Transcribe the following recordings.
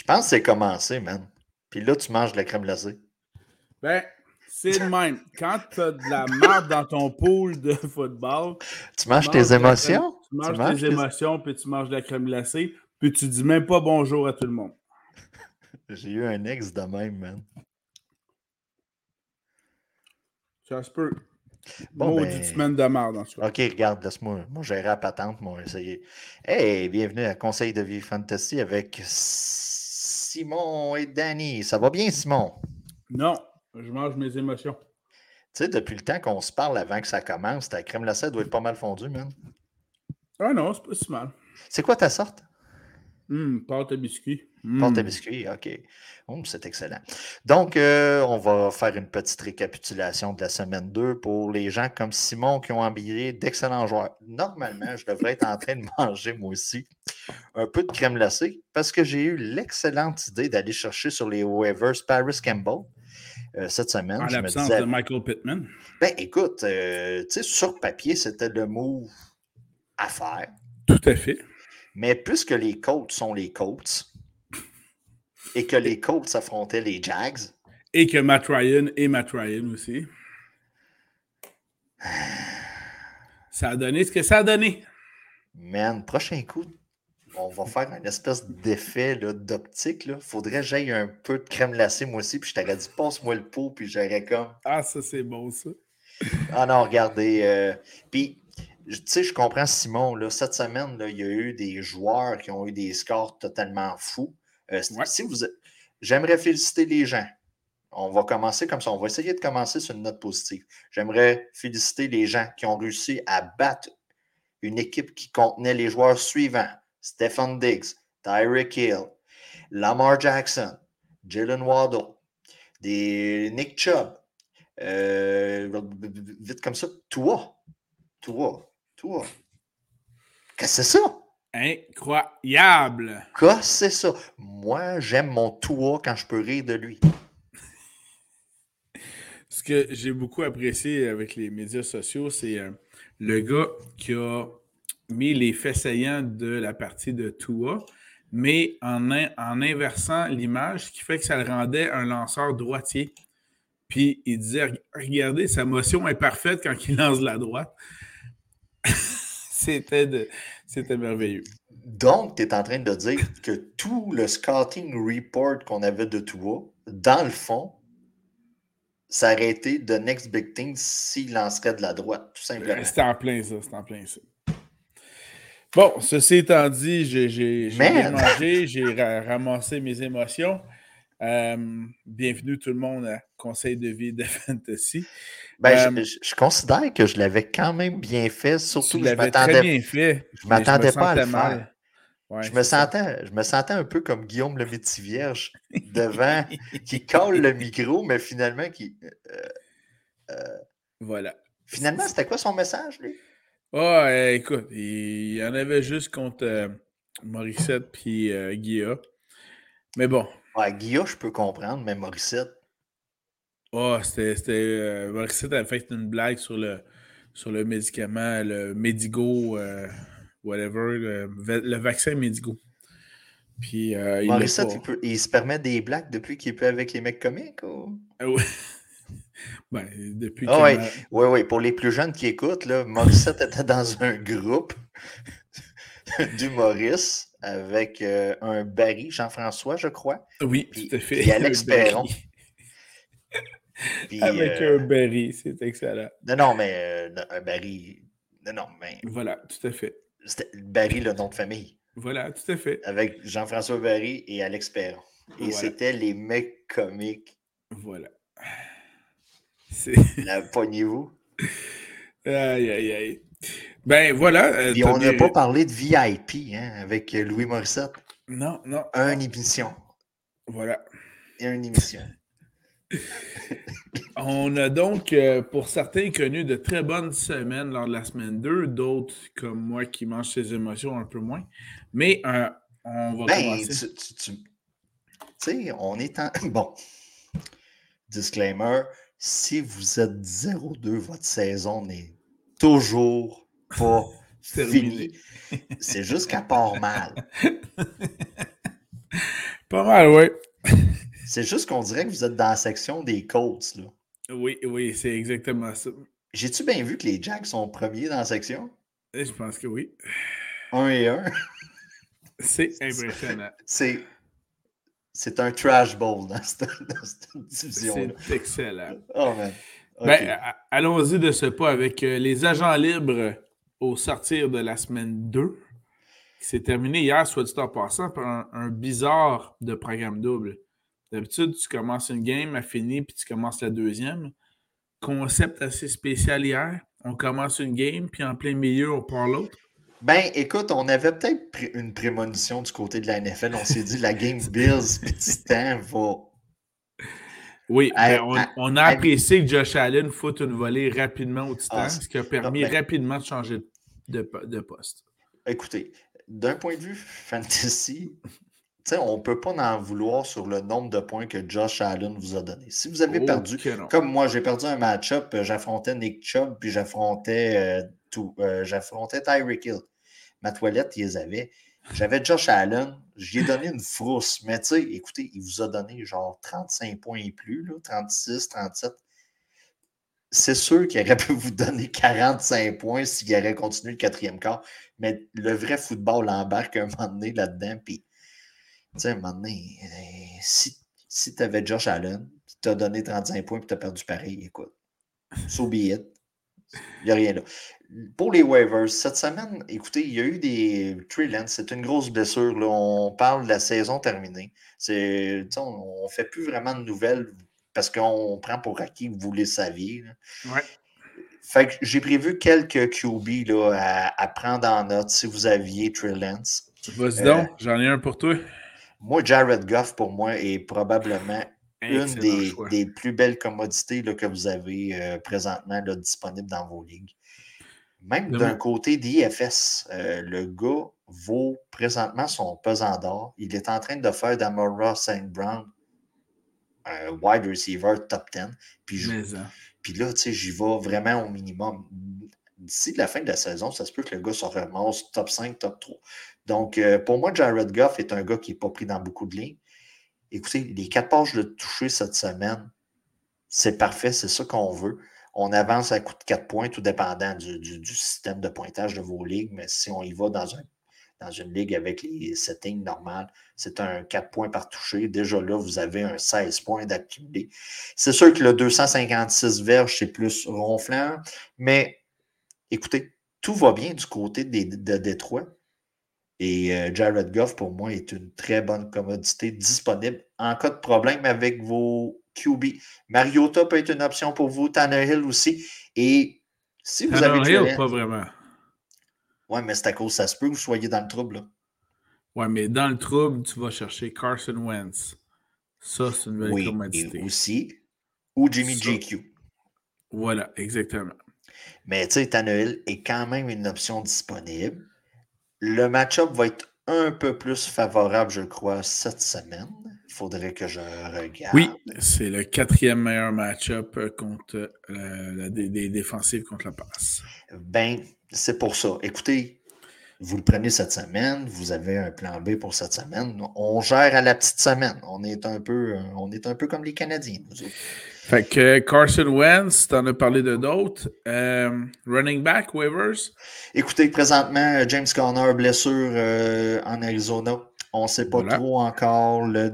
Je pense que c'est commencé, man. Puis là, tu manges de la crème glacée. Ben, c'est le même. Quand tu as de la merde dans ton pool de football, tu manges tes émotions? Tu manges, tes, émotions, puis tu manges de la crème glacée, puis tu dis même pas bonjour à tout le monde. J'ai eu un ex de même, man. Ça se peut. Bon, ben... semaine de merde, en OK, regarde, laisse-moi moi, gérer la patente, moi, essayer. Hey, bienvenue à Conseil de vie fantasy avec Simon et Danny. Ça va bien, Simon? Non, je mange mes émotions. Tu sais, depuis le temps qu'on se parle avant que ça commence, ta crème glacée doit être pas mal fondue, man. Ah non, c'est pas si mal. C'est quoi ta sorte? Hum, pâte à biscuits. Pâte à hmm. biscuits, OK. Oh, c'est excellent. Donc, euh, on va faire une petite récapitulation de la semaine 2 pour les gens comme Simon qui ont embillé d'excellents joueurs. Normalement, je devrais être en train de manger moi aussi un peu de crème glacée parce que j'ai eu l'excellente idée d'aller chercher sur les waivers Paris Campbell. Euh, cette semaine. En l'absence de Michael Pittman. Ben, écoute, euh, tu sais, sur papier, c'était le move à faire. Tout à fait. Mais puisque les Colts sont les Colts, et que les Colts affrontaient les Jags. Et que Matt Ryan et Matt Ryan aussi. Ça a donné ce que ça a donné. Man, prochain coup, on va faire une espèce d'effet d'optique. Faudrait que j'aille un peu de crème glacée, moi aussi, puis je t'aurais dit, passe-moi le pot, puis j'aurais comme. Ah, ça, c'est bon, ça. ah non, regardez. Euh, puis, tu sais, je comprends Simon, là, cette semaine, là, il y a eu des joueurs qui ont eu des scores totalement fous. Euh, si vous, j'aimerais féliciter les gens. On va commencer comme ça. On va essayer de commencer sur une note positive. J'aimerais féliciter les gens qui ont réussi à battre une équipe qui contenait les joueurs suivants Stephen Diggs, Tyreek Hill, Lamar Jackson, Jalen Waddle, des Nick Chubb, euh, vite comme ça, toi, toi, toi. Qu'est-ce que c'est ça? Incroyable! Quoi, c'est ça? Moi, j'aime mon toit quand je peux rire de lui. Ce que j'ai beaucoup apprécié avec les médias sociaux, c'est euh, le gars qui a mis les faits saillants de la partie de Tua, mais en, en inversant l'image, ce qui fait que ça le rendait un lanceur droitier. Puis il disait Regardez, sa motion est parfaite quand il lance la droite. C'était c'était merveilleux. Donc, tu es en train de dire que tout le scouting report qu'on avait de toi, dans le fond, ça aurait été the next big thing s'il lancerait de la droite, tout simplement. C'était en plein ça, c'était en plein ça. Bon, ceci étant dit, j'ai mangé, j'ai ramassé mes émotions. Euh, bienvenue tout le monde à Conseil de vie de Fantasy. Ben, euh, je, considère que je l'avais quand même bien fait, surtout que je m'attendais. bien fait. Je m'attendais pas à le faire. je, me sentais, je me sentais un peu comme Guillaume le métier vierge devant, qui colle le micro, mais finalement qui. Euh, voilà. Finalement, c'était quoi son message, lui? Ah, oh, écoute, il y en avait juste contre Morissette puis Guilla. Mais bon, Ouais, Guilla, je peux comprendre, mais Morissette. Oh, c'était. Euh, Morissette a fait une blague sur le, sur le médicament, le Medigo, euh, whatever, le, vaccin Medigo. Puis, euh, Morissette, il, peut, il, se permet des blagues depuis qu'il peut avec les mecs comiques ou? Ah oui. ben, depuis ah, oui, oui, oui. Pour les plus jeunes qui écoutent, là, Morissette était dans un groupe d'humoristes avec euh, un Barry, Jean-François, je crois. Oui, tout à fait. Et Alex Perron. avec un Barry, c'est excellent. Non, non, mais euh, un Barry. Non, non, mais. Voilà, tout à fait. C'était Barry, le nom de famille. Voilà, tout à fait. Avec Jean-François Barry et Alex Perron. Et c'était les mecs comiques. Voilà. La poignez-vous. Aïe, aïe, aïe. Ben voilà. Euh, Et on n'a pas parlé de VIP hein, avec Louis Morissette. Non, non. Une émission. Voilà. Et une émission. on a donc, euh, pour certains, connu de très bonnes semaines lors de la semaine 2, d'autres comme moi qui mangent ses émotions un peu moins. Mais euh, on va ben, commencer. Tu sais, on est en. Bon. Disclaimer si vous êtes 0-2, votre saison n'est toujours pas fini. C'est juste qu'elle part mal. Pas mal, oui. c'est juste qu'on dirait que vous êtes dans la section des Colts. Là. Oui, oui, c'est exactement ça. J'ai-tu bien vu que les Jacks sont premiers dans la section? Eh, je pense que oui. Un et un. C'est impressionnant. C'est. C'est un trash bowl dans cette, division. C'est excellent. Oh. Ben, allons-y de ce pas avec euh, les agents libres au sortir de la semaine 2, qui s'est terminé hier, soit dit en passant, par un, bizarre de programme double. D'habitude, tu commences une game, à fini, puis tu commences la deuxième. Concept assez spécial hier. On commence une game, puis en plein milieu, on part l'autre. Ben, écoute, on avait peut-être une prémonition du côté de la NFL. On s'est dit la game Bills, petit temps va. Oui, ben, on, a apprécié que Josh Allen foute une volée rapidement au Titan, ah, ce qui a permis ben rapidement de changer de, de poste. Écoutez, d'un point de vue fantasy, on ne peut pas en vouloir sur le nombre de points que Josh Allen vous a donné. Si vous avez perdu, comme moi, j'ai perdu un match-up, euh, j'affrontais Nick Chubb, puis j'affrontais euh, euh, j'affrontais Tyreek Hill. Ma toilette, ils les avaient. J'avais Josh Allen, j'y ai donné une frousse, mais tu sais, écoutez, il vous a donné genre 35 points et plus, là, 36, 37. C'est sûr qu'il aurait pu vous donner 45 points s'il aurait continué le quatrième quart, mais le vrai football embarque un moment donné là-dedans, puis tu sais, un moment donné, euh, si, si tu avais Josh Allen, qui t'a donné 35 points et tu as perdu pareil, écoute, so be it. Il n'y a rien là. Pour les waivers, cette semaine, écoutez, il y a eu des Trey c'est une grosse blessure. Là. On parle de la saison terminée. On ne fait plus vraiment de nouvelles parce qu'on prend pour acquis que vous les saviez. Ouais. Fait que j'ai prévu quelques QB là, à, prendre en note si vous aviez Trey Lance. Vas-y donc, euh, j'en ai un pour toi. Moi, Jared Goff, pour moi, est probablement une des, plus belles commodités là, que vous avez euh, présentement là, disponibles dans vos ligues. Même d'un côté d'IFS, euh, le gars vaut présentement son pesant d'or. Il est en train de faire d'Amora St. Brown un wide receiver top 10. Puis, hein. puis là, tu sais, j'y vais vraiment au minimum. D'ici la fin de la saison, ça se peut que le gars se ramasse top 5, top 3. Donc, euh, pour moi, Jared Goff est un gars qui n'est pas pris dans beaucoup de lignes. Écoutez, les quatre pages de toucher cette semaine, c'est parfait, c'est ça qu'on veut. On avance à coup de quatre points, tout dépendant du, système de pointage de vos ligues, mais si on y va dans, un, dans une ligue avec les settings normales, c'est un 4 points par toucher. Déjà là, vous avez un 16 points d'accumulé. C'est sûr que le 256 verges, c'est plus ronflant, mais écoutez, tout va bien du côté de Détroit. Et euh, Jared Goff, pour moi, est une très bonne commodité disponible en cas de problème avec vos QB. Mariota peut être une option pour vous, Tannehill aussi. Et si vous avez. Hill, pas vraiment. Oui, mais c'est à cause ça se peut que vous soyez dans le trouble. Oui, mais dans le trouble, tu vas chercher Carson Wentz. Ça, c'est une belle oui, commodité. aussi. Ou Jimmy JQ. Voilà, exactement. Mais tu sais, Tannehill est quand même une option disponible. Le match-up va être un peu plus favorable, je crois, cette semaine. Il faudrait que je regarde. Oui, c'est le quatrième meilleur match-up euh, contre euh, des, défensives contre la passe. Ben, c'est pour ça. Écoutez, vous le prenez cette semaine, vous avez un plan B pour cette semaine. On gère à la petite semaine. On est un peu, euh, on est un peu comme les Canadiens, nous autres. Fait que Carson Wentz, tu en as parlé de d'autres. Euh, running back, waivers? Écoutez, présentement, James Conner, blessure euh, en Arizona. On ne sait pas trop encore le,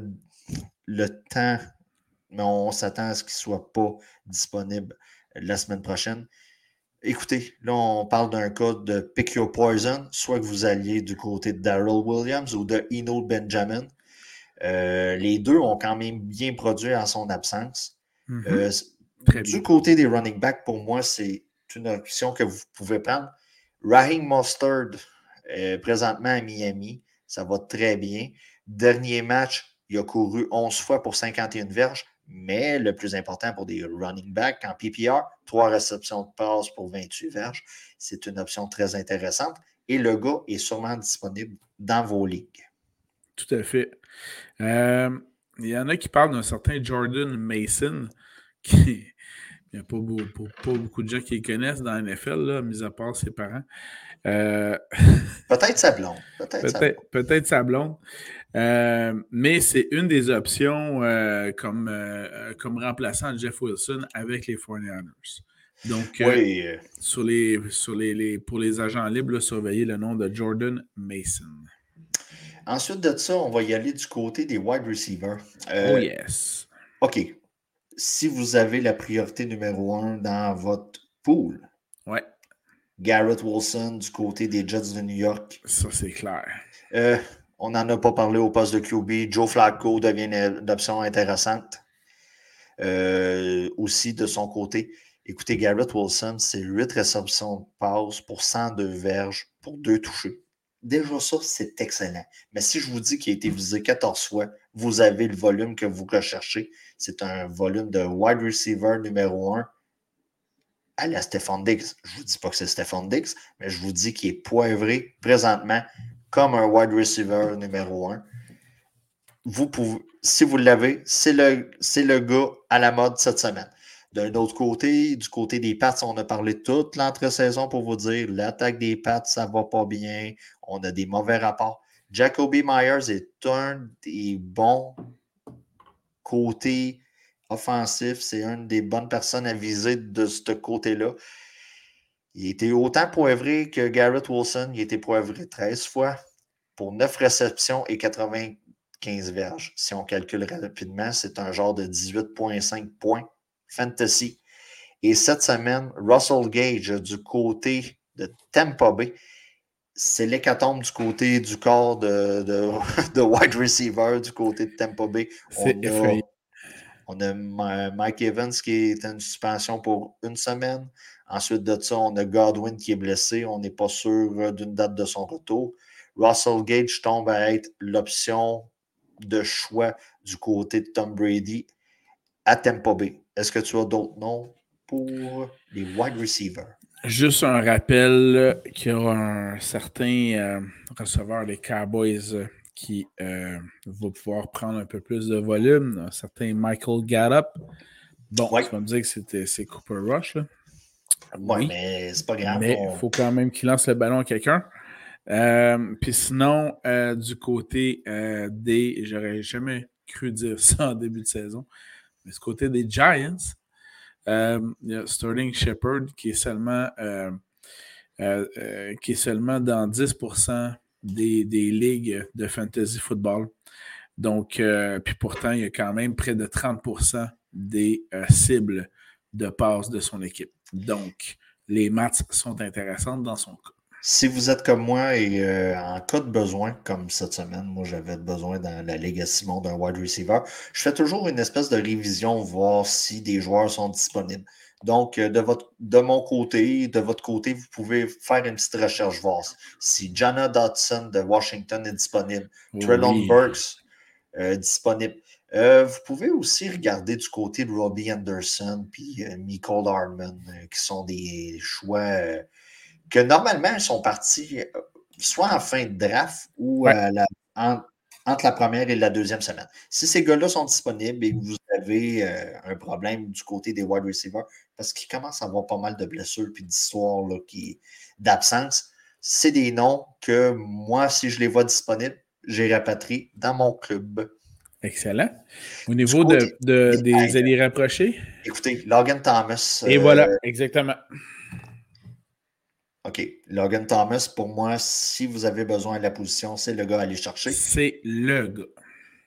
le temps, mais on s'attend à ce qu'il ne soit pas disponible la semaine prochaine. Écoutez, là, on parle d'un cas de pick your poison, soit que vous alliez du côté de Daryl Williams ou de Eno Benjamin. Euh, les deux ont quand même bien produit en son absence. Mm-hmm. Euh, du côté des running backs, pour moi, c'est une option que vous pouvez prendre. Raheem Mustard, euh, présentement à Miami, ça va très bien. Dernier match, il a couru 11 fois pour 51 verges, mais le plus important pour des running backs en PPR, trois réceptions de passe pour 28 verges. C'est une option très intéressante et le gars est sûrement disponible dans vos ligues. Tout à fait. Euh, il y en a qui parlent d'un certain Jordan Mason, qui. Il n'y a pas, beaucoup de gens qui le connaissent dans la NFL, là, mis à part ses parents. Euh, peut-être sa blonde. Peut-être sa blonde. Euh, mais c'est une des options euh, comme, comme remplaçant Jeff Wilson avec les 49ers. Donc, sur les, sur les, pour les agents libres, surveillez le nom de Jordan Mason. Ensuite de ça, on va y aller du côté des wide receivers. oh yes. OK. Si vous avez la priorité numéro un dans votre pool, ouais. Garrett Wilson du côté des Jets de New York. Ça, c'est clair. Euh, on n'en a pas parlé au poste de QB. Joe Flacco devient une option intéressante. Euh, aussi de son côté. Écoutez, Garrett Wilson, c'est 8 réceptions de passe pour 102 verges pour deux touchés. Déjà, ça, c'est excellent. Mais si je vous dis qu'il a été visé 14 fois, vous avez le volume que vous recherchez. C'est un volume de wide receiver numéro 1 à la Stéphane Diggs. Je ne vous dis pas que c'est Stéphane Diggs, mais je vous dis qu'il est poivré présentement comme un wide receiver numéro 1. Vous pouvez, si vous l'avez, c'est le, le gars à la mode cette semaine. D'un autre côté, du côté des Pats, on a parlé toute l'entre-saison pour vous dire l'attaque des Pats, ça va pas bien. On a des mauvais rapports. Jacoby Myers est un des bons côtés offensifs. C'est une des bonnes personnes à viser de ce côté-là. Il était autant poivré que Garrett Wilson. Il été poivré 13 fois pour 9 réceptions et 95 verges. Si on calcule rapidement, c'est un genre de 18,5 points fantasy. Et cette semaine, Russell Gage du côté de Tampa Bay, c'est l'hécatombe du côté du corps de, de, wide receiver du côté de Tampa Bay. On a, Mike Evans qui est en suspension pour une semaine. Ensuite de ça, on a Godwin qui est blessé. On n'est pas sûr d'une date de son retour. Russell Gage tombe à être l'option de choix du côté de Tom Brady à Tampa Bay. Est-ce que tu as d'autres noms pour les wide receivers? Juste un rappel qu'il y aura un certain euh, receveur des Cowboys euh, qui euh, va pouvoir prendre un peu plus de volume, un certain Michael Gallup. Bon, tu vas me dire que c'est Cooper Rush. Oui, mais c'est pas grave. Mais il faut quand même qu'il lance le ballon à quelqu'un. Puis sinon, du côté des. J'aurais jamais cru dire ça en début de saison. Mais du côté des Giants, euh, il y a Sterling Shepard qui est seulement, euh, euh, qui est seulement dans 10% des, des, ligues de fantasy football. Donc, puis pourtant, il y a quand même près de 30% des cibles de passe de son équipe. Donc, les maths sont intéressantes dans son cas. Si vous êtes comme moi et euh, en cas de besoin, comme cette semaine, moi j'avais besoin dans la Ligue Simon d'un wide receiver, je fais toujours une espèce de révision, voir si des joueurs sont disponibles. Donc, euh, de, votre, de mon côté, de votre côté, vous pouvez faire une petite recherche, voir si Jana Dodson de Washington est disponible, Trellon Burks euh, disponible. Vous pouvez aussi regarder du côté de Robbie Anderson puis Michael Hardman, qui sont des choix que normalement, ils sont partis euh, soit en fin de draft ou euh, entre la première et la deuxième semaine. Si ces gars-là sont disponibles et que vous avez euh, un problème du côté des wide receivers, parce qu'ils commencent à avoir pas mal de blessures et d'histoires d'absence, c'est des noms que moi, si je les vois disponibles, j'ai rapatrié dans mon club. Excellent. Au niveau de, des alliés rapprochés? Écoutez, Logan Thomas. Et voilà, exactement. OK. Logan Thomas, pour moi, si vous avez besoin de la position, c'est le gars à aller chercher. C'est le gars.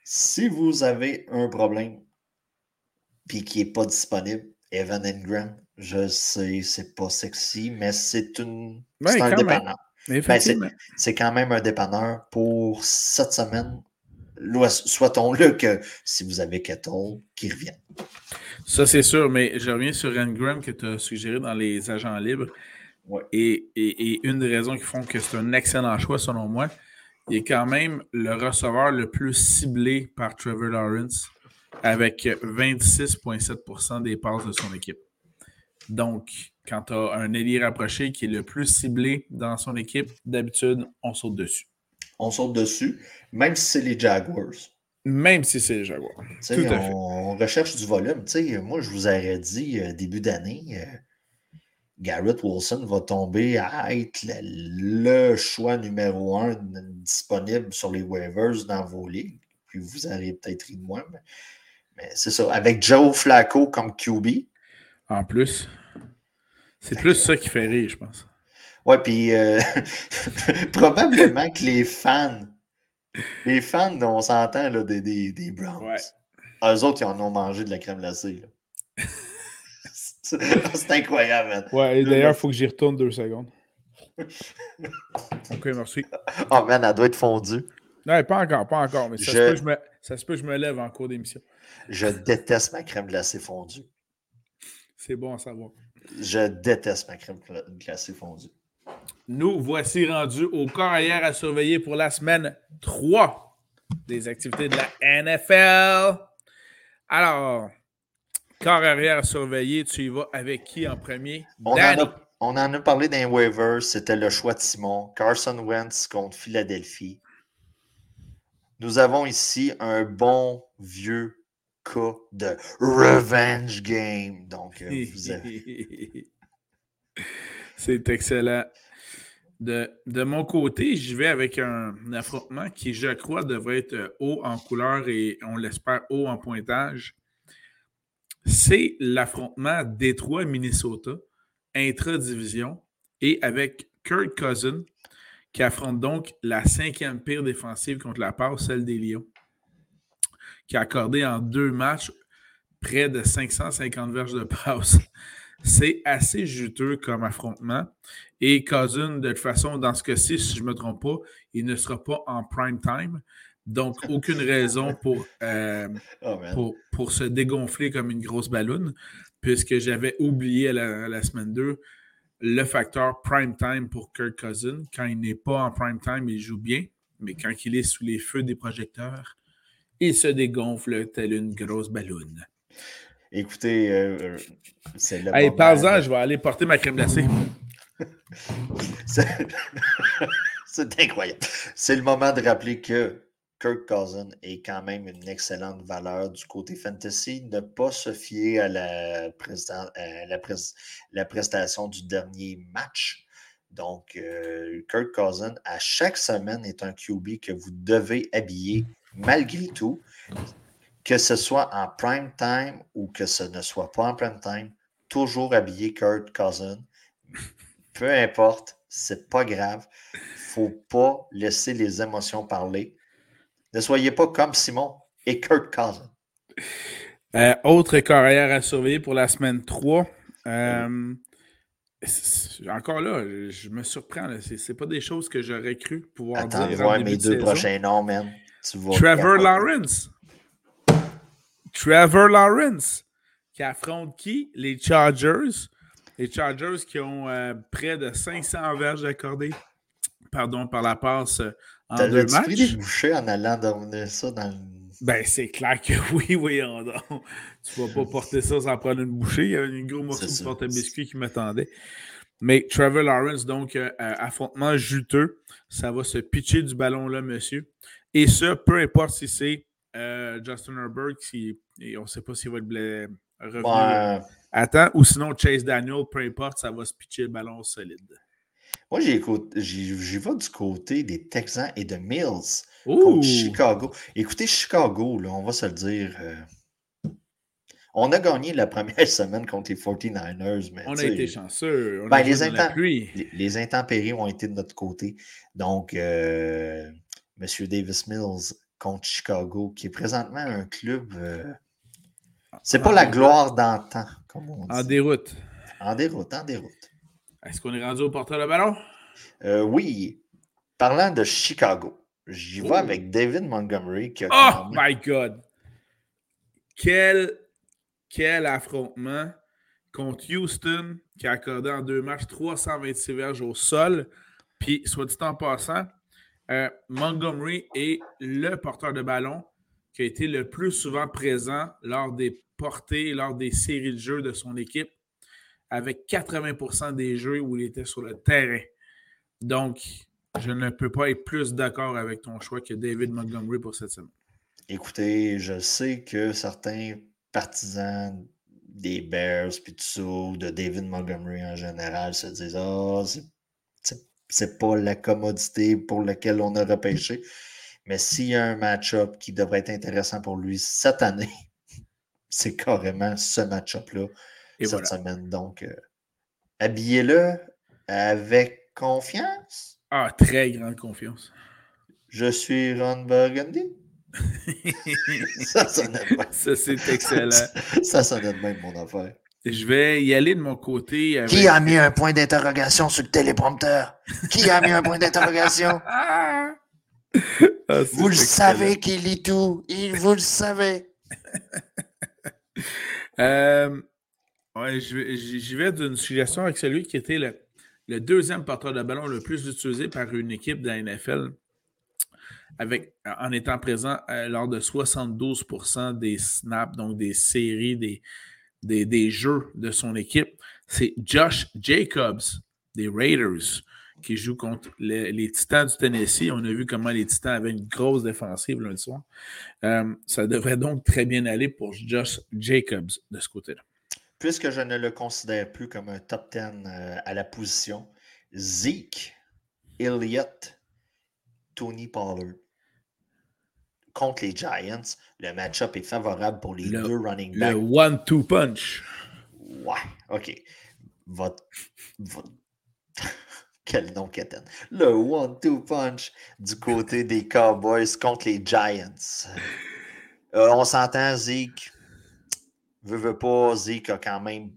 Si vous avez un problème puis qui n'est pas disponible, Evan Ingram, je sais, c'est pas sexy, mais c'est une c'est un dépanneur. Ben, c'est quand même un dépanneur pour cette semaine. Soit-on-le que si vous avez Kettle, qui revienne. Ça, c'est sûr, mais je reviens sur Ingram que tu as suggéré dans les agents libres. Et, une des raisons qui font que c'est un excellent choix, selon moi, il est quand même le receveur le plus ciblé par Trevor Lawrence avec 26,7% des passes de son équipe. Donc, quand tu as un ailier rapproché qui est le plus ciblé dans son équipe, d'habitude, on saute dessus. On saute dessus, même si c'est les Jaguars. Même si c'est les Jaguars. Tout on, recherche du volume. moi, je vous aurais dit euh, début d'année, euh, Garrett Wilson va tomber à être le, choix numéro un disponible sur les waivers dans vos ligues. Puis vous auriez peut-être ri de moi, mais, c'est ça. Avec Joe Flacco comme QB. En plus. C'est plus ça qui fait rire, je pense. Ouais, puis euh, probablement que les fans, les fans, on s'entend des, des, des Browns. Ouais. Eux autres, ils en ont mangé de la crème glacée. c'est incroyable. Ouais, et d'ailleurs, il faut que j'y retourne deux secondes. ok, merci. Oh man, elle doit être fondue. Non, pas encore, pas encore, mais ça, se peut, je me... ça se peut que je me lève en cours d'émission. Je déteste ma crème glacée fondue. C'est bon à savoir. Je déteste ma crème glacée fondue. Nous voici rendus au corps arrière à surveiller pour la semaine 3 des activités de la NFL. Alors, corps arrière à surveiller, tu y vas avec qui en premier? On, en a, parlé d'un waiver, c'était le choix de Simon. Carson Wentz contre Philadelphie. Nous avons ici un bon vieux cas de revenge game. Donc, euh, vous avez... C'est excellent. De, mon côté, je vais avec un, affrontement qui, je crois, devrait être haut en couleur et on l'espère haut en pointage. C'est l'affrontement Détroit-Minnesota, intra-division, et avec Kurt Cousin, qui affronte donc la cinquième pire défensive contre la passe, celle des Lions, qui a accordé en deux matchs près de 550 verges de passe. C'est assez juteux comme affrontement. Et Cousin, de toute façon, dans ce cas-ci, si je ne me trompe pas, il ne sera pas en prime time. Donc, aucune raison pour, euh, oh, pour, pour, se dégonfler comme une grosse ballonne, puisque j'avais oublié la, la, semaine 2 le facteur prime time pour Kirk Cousin. Quand il n'est pas en prime time, il joue bien, mais quand il est sous les feux des projecteurs, il se dégonfle telle une grosse ballonne. Écoutez, euh, euh, c'est le. Hey, par je vais aller porter ma crème glacée. c'est incroyable. C'est le moment de rappeler que Kirk Cousin est quand même une excellente valeur du côté fantasy. Ne pas se fier à la, la, prestation du dernier match. Donc, euh, Kirk Cousin, à chaque semaine, est un QB que vous devez habiller malgré tout que ce soit en prime time ou que ce ne soit pas en prime time, toujours habillé Kurt Cousin. Peu importe, c'est pas grave. Faut pas laisser les émotions parler. Ne soyez pas comme Simon et Kurt Cousin. Euh, autre carrière à surveiller pour la semaine 3. Euh, encore là, je me surprends. Ce n'est pas des choses que j'aurais cru pouvoir Attends dire. Attends mes deux prochains noms, man. Trevor Lawrence. Trevor Lawrence, qui affronte qui? Les Chargers. Les Chargers qui ont euh, près de 500 verges accordées pardon, par la passe euh, en deux matchs. des bouchées en allant donner ça dans le... Ben, c'est clair que oui, oui, Tu vas pas porter ça sans prendre une bouchée. Il y a un gros morceau de porte biscuit qui m'attendait. Mais Trevor Lawrence, donc, euh, affrontement juteux. Ça va se pitcher du ballon là, monsieur. Et ça, peu importe si c'est euh, Justin Herbert, qui, on ne sait pas s'il va être revenu Attends, ou sinon Chase Daniel, peu importe, ça va se pitcher le ballon solide. Moi, j'y vais du côté des Texans et de Mills contre Chicago. Écoutez, Chicago, là, on va se le dire. Euh, on a gagné la première semaine contre les 49ers. Mais, on a été chanceux. Ben, les, les, intempéries ont été de notre côté. Donc, euh, M. Davis Mills contre Chicago, qui est présentement un club. Euh, c'est pas la gloire d'antan, comme on dit. En déroute. En déroute, en déroute. Est-ce qu'on est rendu au porteur de ballon? Euh, oui. Parlant de Chicago, j'y vais oh. avec David Montgomery. Qui oh my God! Quel, quel affrontement contre Houston qui a accordé en deux matchs 326 verges au sol. Puis, soit dit en passant, euh, Montgomery est le porteur de ballon qui a été le plus souvent présent lors des portées, lors des séries de jeux de son équipe, avec 80% des jeux où il était sur le terrain. Donc, je ne peux pas être plus d'accord avec ton choix que David Montgomery pour cette semaine. Écoutez, je sais que certains partisans des Bears, puis tout ça, de David Montgomery en général, se disent Ah, c'est pas la commodité pour laquelle on a repêché. Mais s'il y a un match-up qui devrait être intéressant pour lui cette année, c'est carrément ce match-up-là cette semaine. Donc, euh, habillez-le avec confiance. Ah, très grande confiance. Je suis Ron Burgundy. ça, c'est excellent. Ça, ça donne même mon affaire. Je vais y aller de mon côté. Qui a mis un point d'interrogation sur le téléprompteur? Qui a mis un point d'interrogation? Ah, vous le savez qu'il lit tout. Il, vous le savez. euh, ouais, J'y vais d'une suggestion avec celui qui était le, le, deuxième porteur de ballon le plus utilisé par une équipe de la NFL, avec, en étant présent euh, lors de 72% des snaps, donc des séries, des, des, jeux de son équipe, c'est Josh Jacobs des Raiders qui joue contre les, Titans du Tennessee. On a vu comment les Titans avaient une grosse défensive lundi soir. Euh, ça devrait donc très bien aller pour Josh Jacobs de ce côté-là. Puisque je ne le considère plus comme un top 10 euh, à la position, Zeke, Elliott, Tony Pollard contre les Giants, le match-up est favorable pour les deux running backs. Le one-two punch. Ouais, OK. Votre. Quel nom qu'était. Le one-two punch du côté des Cowboys contre les Giants. Euh, on s'entend, Zeke. Veut pas, Zeke a quand même.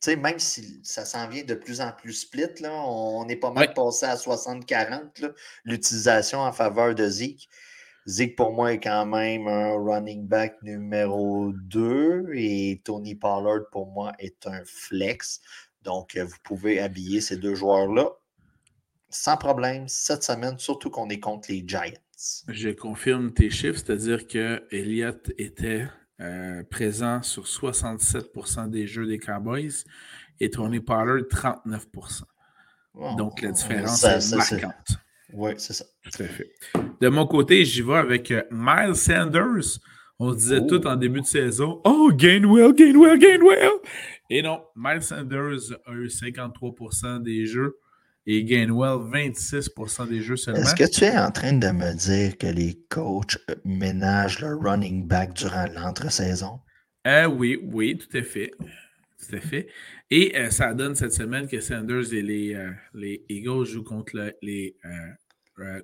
Tu sais, même si ça s'en vient de plus en plus split, là, on est pas mal passé à 60-40, l'utilisation en faveur de Zeke. Zeke, pour moi, est quand même un running back numéro 2 et Tony Pollard, pour moi, est un flex. Donc, euh, vous pouvez habiller ces deux joueurs-là sans problème cette semaine, surtout qu'on est contre les Giants. Je confirme tes chiffres, c'est-à-dire que Elliott était euh, présent sur 67% des jeux des Cowboys et Tony Pollard 39%. Donc, la différence est marquante. Oui, c'est ça. Tout à fait. De mon côté, j'y vais avec euh, Miles Sanders. On disait oh. tout en début de saison Oh, Gainwell, Gainwell, Gainwell. Et non, Miles Sanders a eu 53% des jeux et Gainwell 26% des jeux seulement. Est-ce que tu es en train de me dire que les coachs euh, ménagent le running back durant l'entre-saison? Euh, oui, oui, tout à fait. Tout à fait. Et ça donne cette semaine que Sanders et les, les Eagles jouent contre les euh,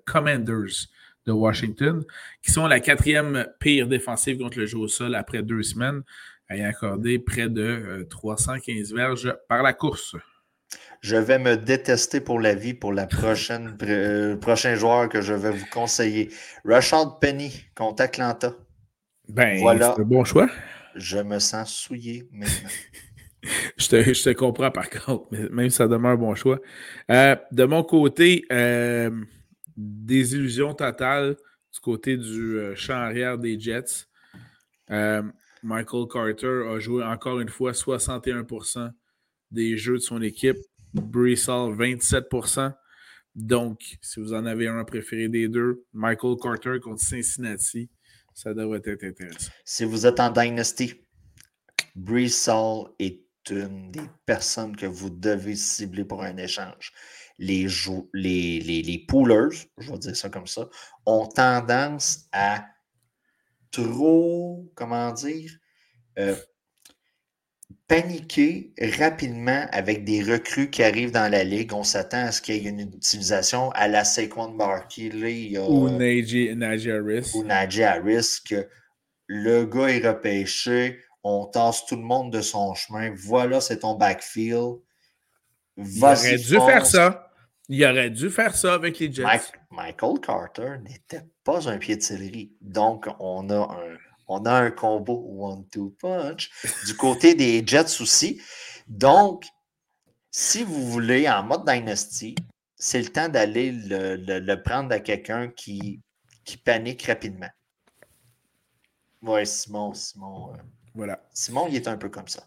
Commanders de Washington, qui sont la quatrième pire défensive contre le jeu au sol après deux semaines, ayant accordé près de 315 euh, verges par la course. Je vais me détester pour la vie pour la prochaine euh, prochain joueur que je vais vous conseiller. Rashad Penny contre Atlanta. Ben, voilà. c'est un bon choix. Je me sens souillé maintenant. je, te, comprends par contre, mais même ça demeure un bon choix. de mon côté, désillusion totale du côté du euh, champ arrière des Jets. Euh, Michael Carter a joué encore une fois 61% des jeux de son équipe. Brees Hall, 27%. Donc, si vous en avez un préféré des deux, Michael Carter contre Cincinnati, ça devrait être intéressant. Si vous êtes en Dynasty, Brees Hall est une des personnes que vous devez cibler pour un échange les, les, les, les poolers, je vais dire ça comme ça, ont tendance à trop, comment dire, euh, paniquer rapidement avec des recrues qui arrivent dans la ligue. On s'attend à ce qu'il y ait une utilisation à la Saquon Barkley. ou Najee, Harris. Ou Najee Harris, que le gars est repêché, on tasse tout le monde de son chemin. Voilà, c'est ton backfield. Il aurait dû faire ça. Il aurait dû faire ça avec les Jets. Michael Carter n'était pas un pied de céleri. Donc, on a un, on a un combo one-two punch du côté des Jets aussi. Donc, si vous voulez, en mode Dynasty, c'est le temps d'aller le, prendre à quelqu'un qui, qui panique rapidement. Oui, Simon, Simon. Euh, voilà. Simon, il est un peu comme ça.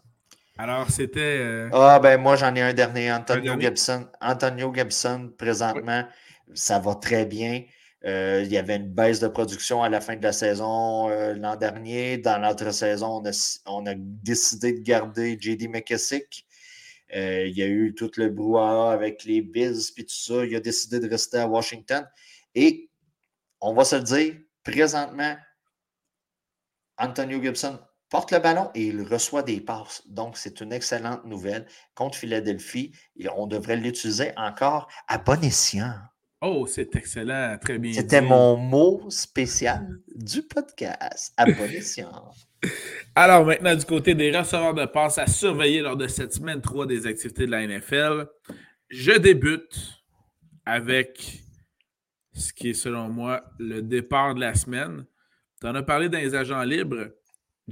Alors, c'était. Euh, ah, ben moi, j'en ai un dernier. Antonio Gibson. Antonio Gibson, présentement, ça va très bien. Euh, il y avait une baisse de production à la fin de la saison euh, l'an dernier. Dans l'autre saison, on a, décidé de garder JD McKessick. Euh, il y a eu tout le brouhaha avec les Bills puis tout ça. Il a décidé de rester à Washington. Et on va se le dire, présentement, Antonio Gibson porte le ballon et il reçoit des passes. Donc, c'est une excellente nouvelle contre Philadelphie. Et on devrait l'utiliser encore à bon escient. Oh, c'est excellent, très bien. C'était mon mot spécial du podcast, à bon escient. Alors, maintenant, du côté des receveurs de passes à surveiller lors de cette semaine 3 des activités de la NFL, je débute avec ce qui est, selon moi, le départ de la semaine. Tu en as parlé dans les agents libres.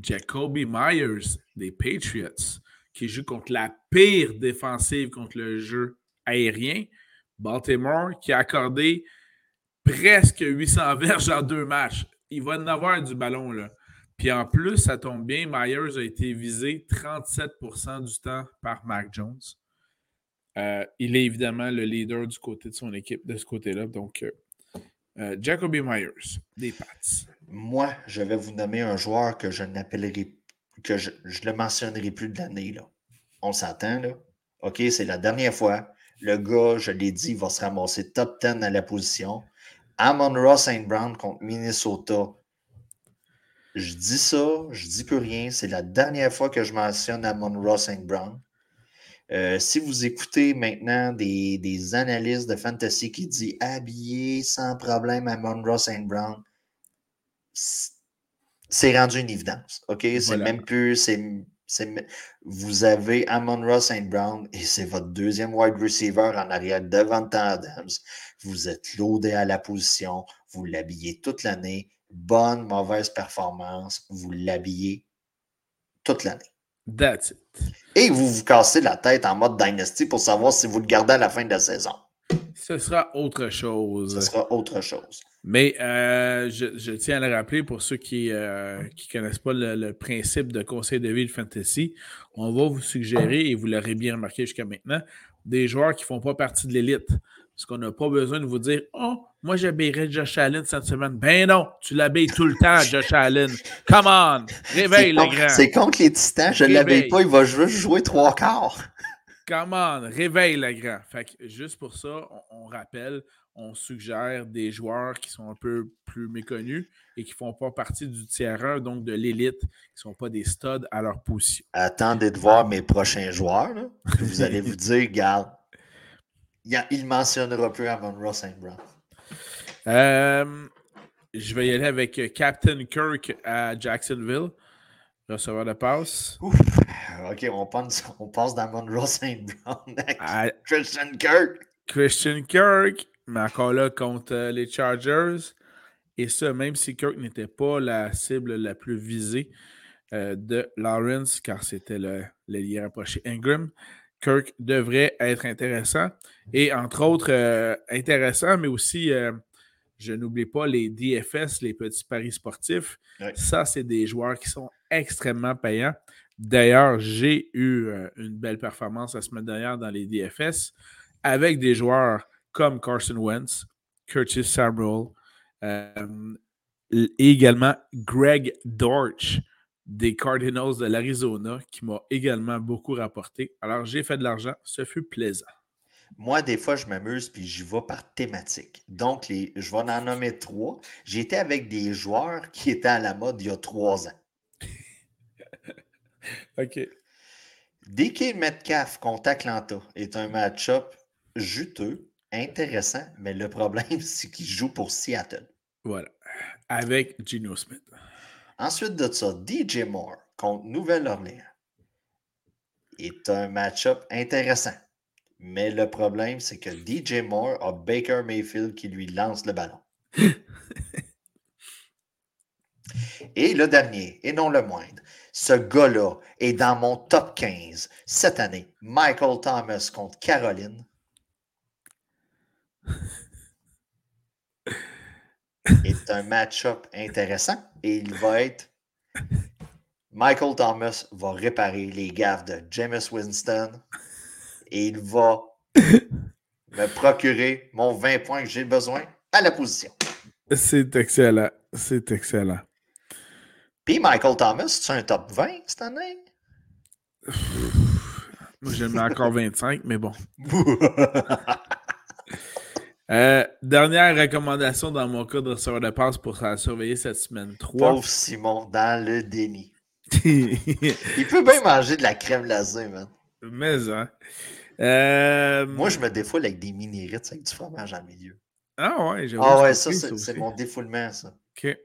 Jacoby Myers des Patriots, qui joue contre la pire défensive contre le jeu aérien. Baltimore, qui a accordé presque 800 verges en deux matchs. Il va en avoir du ballon, là. Puis en plus, ça tombe bien, Myers a été visé 37% du temps par Mac Jones. Euh, il est évidemment le leader du côté de son équipe, de ce côté-là. Donc, euh, euh, Jacoby Myers, des Pats. Moi, je vais vous nommer un joueur que je n'appellerai que je le mentionnerai plus de l'année. On s'entend, là? OK, c'est la dernière fois. Le gars, je l'ai dit, va se ramasser top 10 à la position. Amon Ross St. Brown contre Minnesota. Je dis ça, je dis plus rien. C'est la dernière fois que je mentionne Amon Ross St. Brown. Euh, si vous écoutez maintenant des, des, analystes de fantasy qui disent habillé sans problème à Monroe St. Brown, c'est rendu une évidence. OK? C'est même plus. vous avez Amon Ross St. Brown et c'est votre deuxième wide receiver en arrière devant Adams. Vous êtes loadé à la position. Vous l'habillez toute l'année. Bonne, mauvaise performance. Vous l'habillez toute l'année. That's it. Et vous vous cassez la tête en mode Dynasty pour savoir si vous le gardez à la fin de la saison. Ce sera autre chose. Ce sera autre chose. Mais euh, je, tiens à le rappeler pour ceux qui ne euh, connaissent pas le, principe de conseil de vie de fantasy, on va vous suggérer, et vous l'aurez bien remarqué jusqu'à maintenant, des joueurs qui ne font pas partie de l'élite. Parce qu'on n'a pas besoin de vous dire Oh, moi j'habillerais Josh Allen cette semaine. Ben non, tu l'habilles tout le temps, Josh Allen. Come on, réveille le grand. C'est contre les titans, je ne l'habille pas, il va juste jouer trois quarts. Come on, réveille le grand. Fait que juste pour ça, on, rappelle, on suggère des joueurs qui sont un peu plus méconnus et qui ne font pas partie du tiers 1, donc de l'élite, qui ne sont pas des studs à leur position. Attendez de voir mes prochains joueurs. Vous allez vous dire, garde, il mentionnera plus avant Ross Brown. Euh, je vais y aller avec euh, Captain Kirk à Jacksonville. Receveur de passe. OK, on passe, on passe dans Monroe St. Brown à Christian Kirk. Christian Kirk, mais encore là contre euh, les Chargers. Et ça, même si Kirk n'était pas la cible la plus visée de Lawrence, car c'était le, le lien rapproché Ingram. Kirk devrait être intéressant. Et entre autres, euh, intéressant, mais aussi, euh, je n'oublie pas les DFS, les petits paris sportifs. Ça, c'est des joueurs qui sont extrêmement payants. D'ailleurs, j'ai eu euh, une belle performance la semaine dernière dans les DFS avec des joueurs comme Carson Wentz, Curtis Samuel, et également Greg Dortch des Cardinals de l'Arizona qui m'a également beaucoup rapporté. Alors, j'ai fait de l'argent. Ce fut plaisant. Moi, des fois, je m'amuse puis j'y vais par thématique. Donc, les, je vais en nommer trois. J'étais avec des joueurs qui étaient à la mode il y a trois ans. OK. DK Metcalf contre Atlanta est un match-up juteux, intéressant, mais le problème, c'est qu'il joue pour Seattle. Voilà. Avec Gino Smith. Ensuite de ça, DJ Moore contre Nouvelle-Orléans est un match-up intéressant. Mais le problème, c'est que DJ Moore a Baker Mayfield qui lui lance le ballon. et le dernier, et non le moindre, ce gars-là est dans mon top 15 cette année. Michael Thomas contre Caroline. Est un match-up intéressant et il va être. Michael Thomas va réparer les gaffes de James Winston et il va me procurer mon 20 points que j'ai besoin à la position. C'est excellent. C'est excellent. Puis Michael Thomas, c'est un top 20 cette année? Moi, mets encore 25, mais bon. Euh, dernière recommandation dans mon cas de receveur de passe pour surveiller cette semaine 3. Pauvre Simon, dans le déni. Il peut bien manger de la crème glacée, man. Mais, hein. Euh, Moi, je me défoule avec des mini Ritz avec du fromage en milieu. Ah ouais, Ah ouais, ça, c'est mon défoulement, ça. OK.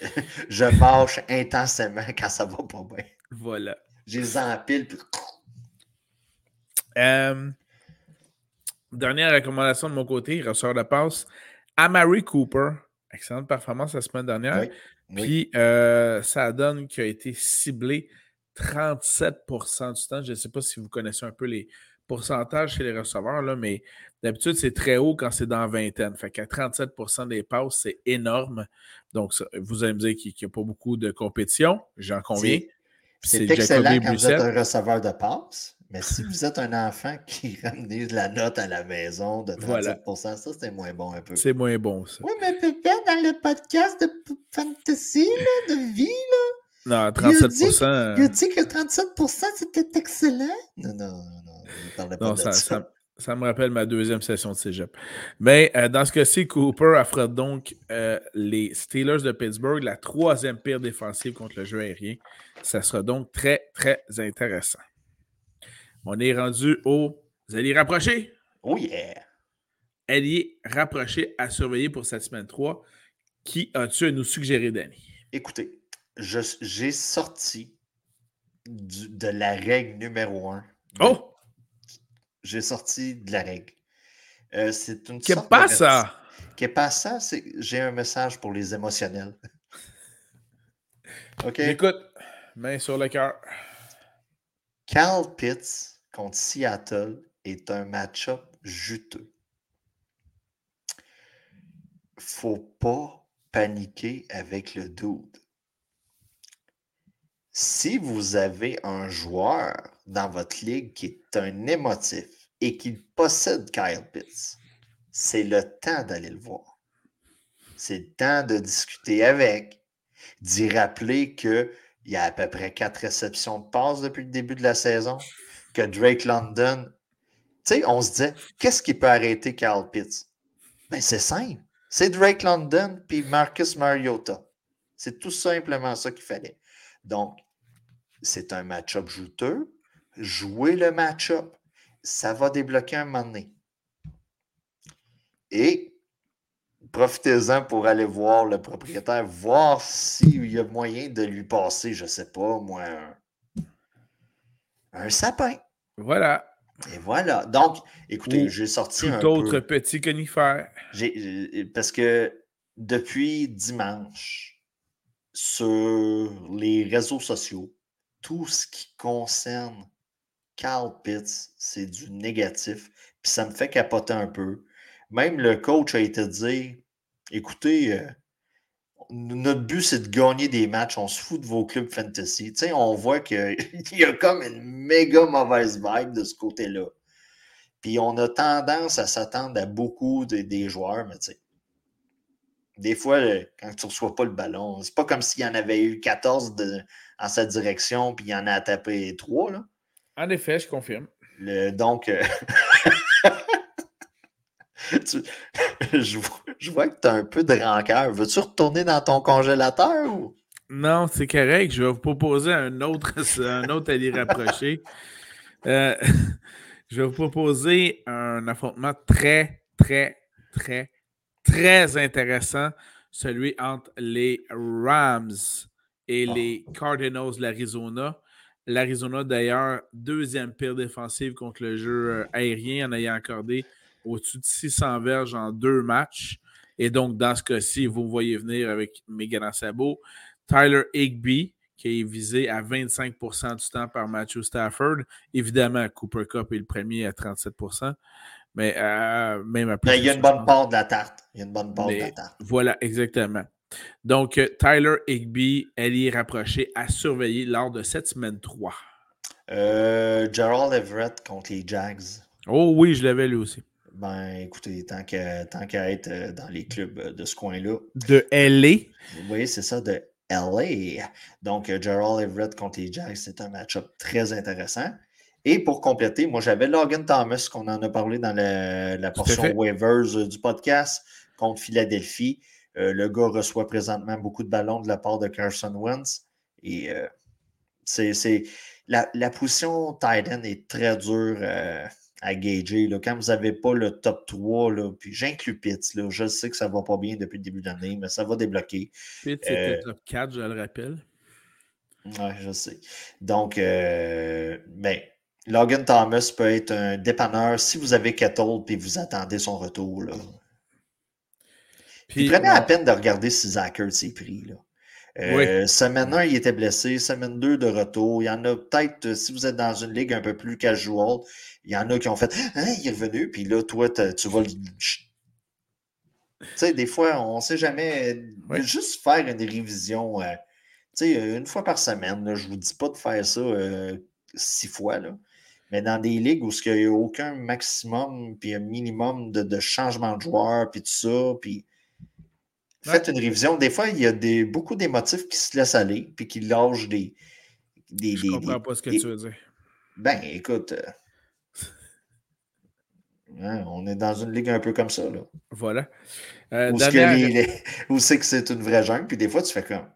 je mâche intensément quand ça va pas bien. Voilà. J'ai les empiles, puis... Euh, dernière recommandation de mon côté, ressort de passe. Amari Cooper, excellente performance la semaine dernière. Puis euh, ça donne qu'il a été ciblé 37% du temps. Je ne sais pas si vous connaissez un peu les pourcentages chez les receveurs, là, mais d'habitude, c'est très haut quand c'est dans vingtaine. Fait qu'à 37% des passes, c'est énorme. Donc, vous allez me dire qu'il n'y a pas beaucoup de compétition, j'en conviens. C'est excellent quand vous êtes un receveur de passes. Mais si vous êtes un enfant qui ramenait de la note à la maison de 37% ça, c'est moins bon un peu. C'est moins bon, ça. Oui, mais peut-être dans le podcast de fantasy, là, de vie, là. Non, 37 Il a dit, que 37 c'était excellent. Non, non, non. Il parlait pas non, de ça, ça. ça, me rappelle ma deuxième session de cégep. Mais euh, dans ce cas-ci, Cooper affronte donc euh, les Steelers de Pittsburgh, la troisième pire défensive contre le jeu aérien. Ça sera donc très, très intéressant. On est rendu au alliés rapprochés. Oh yeah! Alliés rapprochés à surveiller pour cette semaine 3. Qui as-tu à nous suggérer, Danny? Écoutez, j'ai sorti de la règle numéro 1. Oh! J'ai sorti de la règle. Euh, c'est une Qu'est-ce pas ça? Qu'est pas ça? J'ai un message pour les émotionnels. OK? J'écoute. Main sur le cœur. Carl Pitts contre Seattle est un match-up juteux. Faut pas paniquer avec le dude. Si vous avez un joueur dans votre ligue qui est un émotif et qui possède Kyle Pitts, c'est le temps d'aller le voir. C'est le temps de discuter avec, d'y rappeler qu'il y a à peu près quatre réceptions de passe depuis le début de la saison, que Drake London. Tu sais, on se disait, qu'est-ce qui peut arrêter Carl Pitts? Ben, c'est simple. C'est Drake London puis Marcus Mariota. C'est tout simplement ça qu'il fallait. Donc, c'est un match-up juteux. Jouez le match-up. Ça va débloquer un moment. Et profitez-en pour aller voir le propriétaire, voir s'il y a moyen de lui passer, je ne sais pas, moi, un sapin. Voilà. Et voilà. Donc, écoutez, j'ai sorti un autre petit conifère. Parce que depuis dimanche, sur les réseaux sociaux, tout ce qui concerne Carl Pitts, c'est du négatif. Puis ça me fait capoter un peu. Même le coach a été dit écoutez, euh, notre but, c'est de gagner des matchs. On se fout de vos clubs fantasy. Tu sais, on voit qu'il y a comme une méga mauvaise vibe de ce côté-là. Puis on a tendance à s'attendre à beaucoup des joueurs, mais tu sais, des fois, quand tu ne reçois pas le ballon, c'est pas comme s'il y en avait eu 14 en sa direction, puis il y en a tapé 3. Là. En effet, je confirme. donc, euh, je, vois que tu as un peu de rancœur. Veux-tu retourner dans ton congélateur ou? Non, c'est correct. Je vais vous proposer un autre, un autre allié rapproché. Euh, je vais vous proposer un affrontement très, très, très, très intéressant. Celui entre les Rams et ah. les Cardinals de l'Arizona. L'Arizona, d'ailleurs, deuxième pire défensive contre le jeu euh, aérien en ayant accordé au-dessus de 600 verges en deux matchs. Et donc, dans ce cas-ci, vous voyez venir avec Megan Sabo. Tyler Higby, qui est visé à 25% du temps par Matthew Stafford. Évidemment, Cooper Cup est le premier à 37% mais euh, même à plus. il y a une bonne part de la tarte. Il y a une bonne part de la tarte. Voilà, exactement. Donc, euh, Tyler Higby, elle est rapprochée à surveiller lors de cette semaine 3. Euh, Gerald Everett contre les Jags. Oh oui, je l'avais lui aussi. Ben, écoutez, tant qu'à tant être euh, dans les clubs euh, de ce coin-là. De LA. Oui, c'est ça, de LA. Donc, euh, Gerald Everett contre les c'est un match-up très intéressant. Et pour compléter, moi, j'avais Logan Thomas, qu'on en a parlé dans la, portion waivers du podcast, contre Philadelphie. Euh, le gars reçoit présentement beaucoup de ballons de la part de Carson Wentz. Et euh, c'est la, la, position Titan est très dure à gager. Là. Quand vous n'avez pas le top 3, là, puis j'inclus Pitts, là, je sais que ça ne va pas bien depuis le début de l'année, mais ça va débloquer. Pitts était top 4, je le rappelle. Oui, je sais. Donc, euh, ben, Logan Thomas peut être un dépanneur si vous avez Kettle et vous attendez son retour. Là. Puis, prenez la peine de regarder si Zach s'est pris. Là. Euh, semaine 1, il était blessé. Semaine 2, de retour. Il y en a peut-être, si vous êtes dans une ligue un peu plus casual, il y en a qui ont fait Hein, il est revenu. Puis là, toi, tu vas le. Tu sais, des fois, on ne sait jamais. Juste faire une révision. Euh, sais, une fois par semaine, je ne vous dis pas de faire ça euh, six fois, là. mais dans des ligues où il n'y a aucun maximum puis un minimum de, changement de joueurs, puis tout ça, puis faites une révision. Des fois, il y a des, beaucoup d'émotifs qui se laissent aller, puis qui lâchent des. des je ne comprends pas ce que tu veux dire. Ben, écoute. Euh, hein, on est dans une ligue un peu comme ça. Là. Voilà. Euh, où, c'est que c'est une vraie jungle, puis des fois, tu fais comme.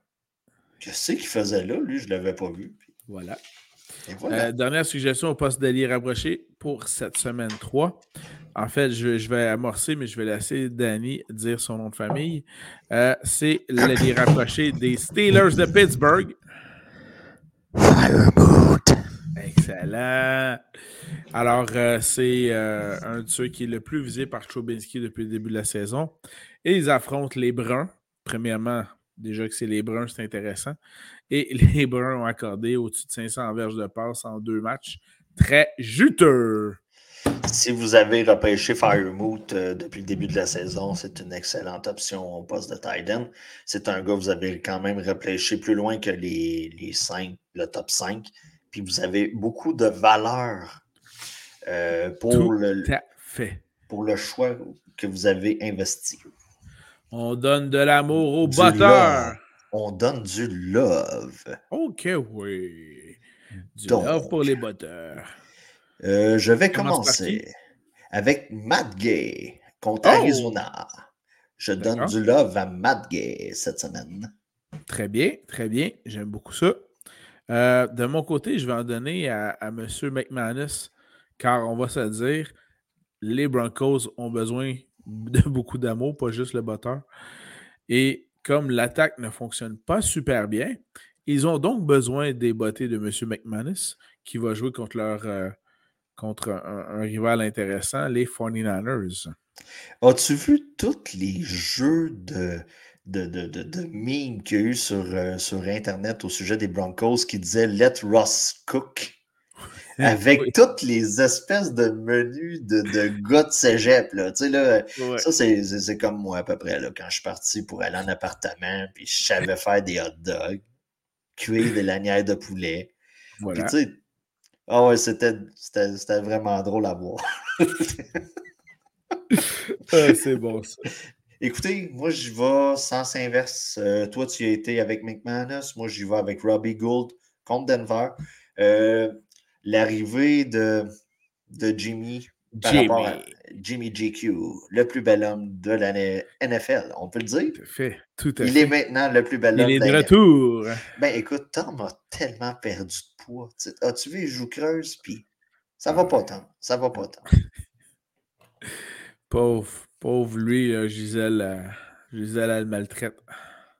Qu'est-ce qu'il faisait là? Lui, je ne l'avais pas vu. Voilà. Euh, dernière suggestion au poste d'allié rapproché pour cette semaine 3. En fait, je, vais amorcer, mais je vais laisser Danny dire son nom de famille. Euh, c'est l'allié rapproché des Steelers de Pittsburgh. Excellent. Alors, euh, c'est un de ceux qui est le plus visé par Chobinski depuis le début de la saison. Et ils affrontent les Bruns. Premièrement, Déjà que c'est les Bruns, c'est intéressant. Et les Bruns ont accordé au-dessus de 500 verges de passe en deux matchs. Très juteux. Si vous avez repêché Firemoot euh, depuis le début de la saison, c'est une excellente option au poste de Titan. C'est un gars que vous avez quand même repêché plus loin que les, les 5, le top 5. Puis vous avez beaucoup de valeur euh, pour, le, fait. pour le choix que vous avez investi. On donne de l'amour aux batteurs. On donne du love. Ok, oui. Du love pour les batteurs. Euh, je vais commencer avec Matt Gay contre oh! Arizona. Je donne du love à Matt Gay cette semaine. Très bien, très bien. J'aime beaucoup ça. Euh, de mon côté, je vais en donner à, à M. McManus, car on va se dire, les Broncos ont besoin de beaucoup d'amour, pas juste le botteur. Et comme l'attaque ne fonctionne pas super bien, ils ont donc besoin des bottes de M. McManus, qui va jouer contre leur euh, contre un, rival intéressant, les 49ers. As-tu vu tous les jeux de, de, de, de, memes qu'il y a eu sur, euh, sur Internet au sujet des Broncos qui disaient Let Ross cook? avec toutes les espèces de menus de, de gars de cégep. Là. Tu sais, là, Ça, c'est comme moi à peu près là, quand je suis parti pour aller en appartement, puis je savais faire des hot dogs, cuire des lanières de poulet. Voilà. Puis, tu sais, oh ouais, c'était vraiment drôle à voir. ah, c'est bon ça. Écoutez, moi, j'y vais sens inverse. Euh, toi, tu as été avec McManus. Moi, j'y vais avec Robbie Gould contre Denver. Euh, l'arrivée de, de Jimmy par Jimmy. rapport à Jimmy GQ, le plus bel homme de l'année NFL, on peut le dire. Tout à fait, tout à Il est maintenant le plus bel homme. Il est de retour. Ben écoute, Tom a tellement perdu de poids. As-tu vu, il joue creuse, puis ça va pas tant. Ça va pas tant. pauvre, pauvre lui, Gisèle, euh, Gisèle, elle maltraite.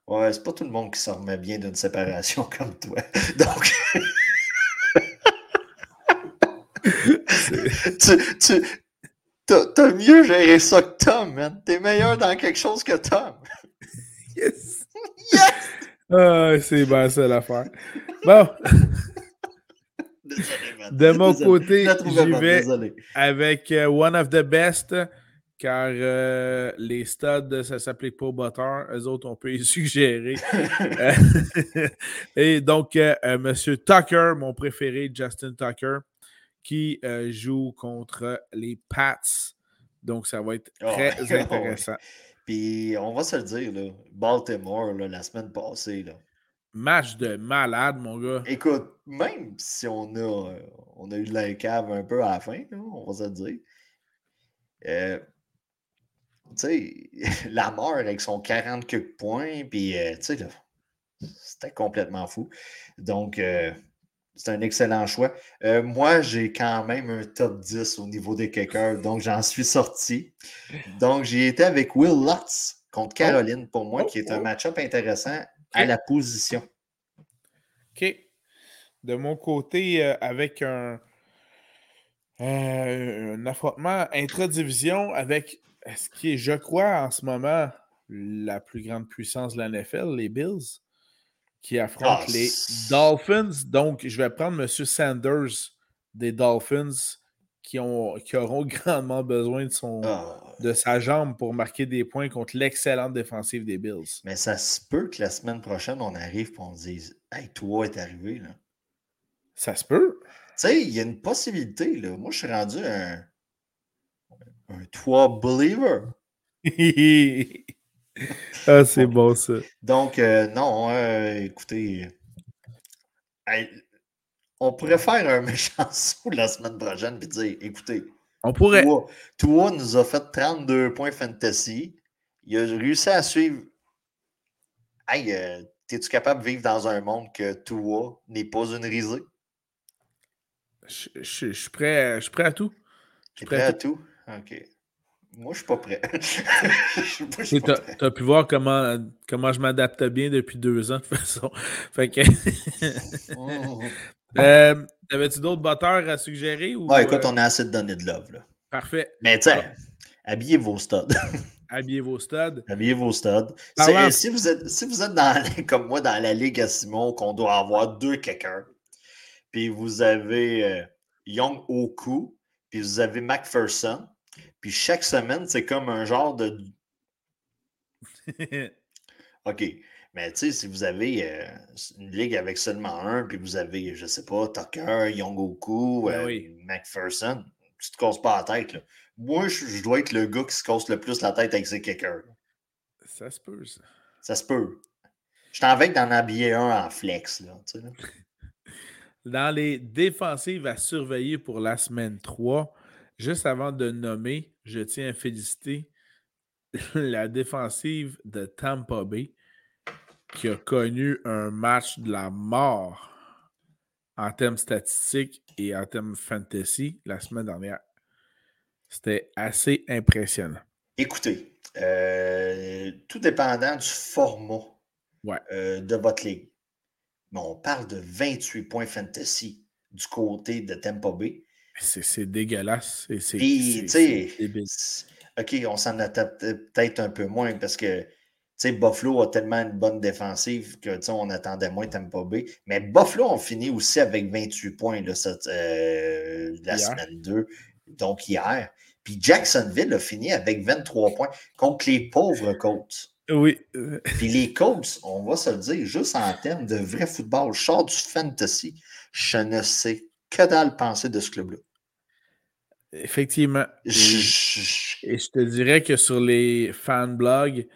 Ouais, c'est pas tout le monde qui s'en remet bien d'une séparation comme toi. Donc tu, tu t'as, mieux géré ça que Tom, man. T'es meilleur dans quelque chose que Tom. yes! Yes! Ah, c'est bien ça l'affaire. Bon. de mon côté, j'y vais avec euh, One of the Best, car euh, les stades, ça s'applique pas aux batteurs. Eux autres, on peut les suggérer. Et donc, euh, Monsieur Tucker, mon préféré, Justin Tucker, qui euh, joue contre les Pats. Donc, ça va être oh, très intéressant. Puis, on va se le dire, là, Baltimore, la semaine passée, là, Match de malade, mon gars. Écoute, même si on a, on a eu de la cave un peu à la fin, on va se dire. Euh, tu sais, la mort avec son 40 quelques points, puis euh, tu sais, c'était complètement fou. Donc, euh, c'est un excellent choix. moi, j'ai quand même un top 10 au niveau des kickers, donc j'en suis sorti. Donc, j'ai été avec Will Lutz contre oh. Caroline, pour moi, qui est un oh, oh. match-up intéressant à la position. OK. De mon côté, avec un, un affrontement intra-division avec ce qui est, je crois, en ce moment, la plus grande puissance de la NFL, les Bills, qui ah, les Dolphins. Donc, je vais prendre M. Sanders des Dolphins qui, ont, qui auront grandement besoin de, son, ah. de sa jambe pour marquer des points contre l'excellente défensive des Bills. Mais ça se peut que la semaine prochaine, on arrive et on dise Hey, toi est arrivé. Là. Ça se peut. Tu sais, il y a une possibilité. Là. Moi, je suis rendu un un toi believer. ah, c'est bon ça. Donc, euh, non, euh, écoutez, on pourrait faire un méchant saut la semaine prochaine et dire écoutez, on pourrait. Toi, nous a fait 32 points fantasy. Il a réussi à suivre. Hey, euh, es-tu capable de vivre dans un monde que toi n'est pas une risée? Je, suis prêt, prêt à tout. Je suis prêt, à tout? OK. Moi, je suis pas prêt. tu as, pu voir comment, comment je m'adapte bien depuis deux ans, de toute façon. Fait que. Oh. euh, T'avais-tu d'autres batteurs à suggérer? Ou, ouais, écoute, euh? on a assez de donner de love. Là. Parfait. Mais tu sais, habillez vos studs. habillez vos studs. Habillez vos studs. Si vous êtes, si vous êtes dans, comme moi dans la Ligue à Simon, qu'on doit avoir deux kickers, puis vous avez euh, Young Oku, puis vous avez McPherson, puis chaque semaine, c'est comme un genre de. OK. Mais tu sais, si vous avez euh, une ligue avec seulement un, puis vous avez, je sais pas, Tucker, Yongoku, ben euh, McPherson, tu te casses pas la tête. Là. Moi, je, dois être le gars qui se casse le plus la tête avec ses kickers. Ça se peut, ça. Ça se peut. Je t'en vais d'en habiller un en flex. Là, tu sais, Dans les défensives à surveiller pour la semaine 3, juste avant de nommer, je tiens à féliciter la défensive de Tampa Bay qui a connu un match de la mort en termes statistiques et en termes fantasy la semaine dernière. C'était assez impressionnant. Écoutez, euh, tout dépendant du format euh, de votre ligue, mais on parle de 28 points fantasy du côté de Tampa Bay. C'est dégueulasse. C'est OK, on s'en attend peut-être un peu moins parce que Buffalo a tellement une bonne défensive que on attendait moins Tampa Bay. Mais Buffalo ont fini aussi avec 28 points là, cette, euh, la semaine 2, donc hier. Puis Jacksonville a fini avec 23 points contre les pauvres Colts. Oui. Puis les Colts, on va se le dire, juste en termes de vrai football, je du fantasy, je ne sais que dalle penser de ce club-là. Effectivement. Et, je te dirais que sur les fan blogs,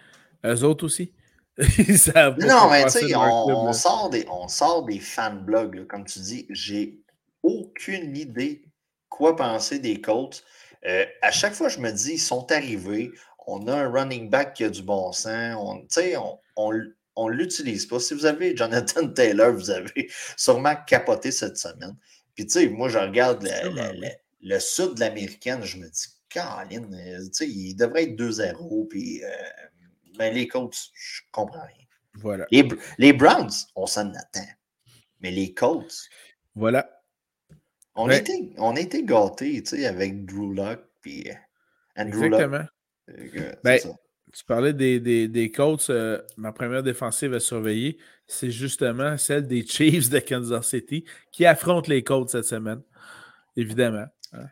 eux autres aussi. non, mais tu sais, on, sort des, on sort des fan blogs, comme tu dis. J'ai aucune idée quoi penser des Colts. Euh, à chaque fois, je me dis, ils sont arrivés. On a un running back qui a du bon sens. On, on, on, on l'utilise pas. Si vous avez Jonathan Taylor, vous avez sûrement capoté cette semaine. Puis, tu sais, moi, je regarde le sud de l'américaine, je me dis, Caroline, euh, tu sais, il devrait être 2-0. Puis, euh, mais les Colts, je comprends rien. Voilà. Les, Browns, on s'en attend. Mais les Colts. Voilà. On, était, on été gâtés, tu sais, avec Drew Locke. Puis, euh, Andrew Exactement. Ben, tu parlais des, des, des Colts. ma première défensive à surveiller, c'est justement celle des Chiefs de Kansas City qui affrontent les Colts cette semaine. Évidemment. Hein.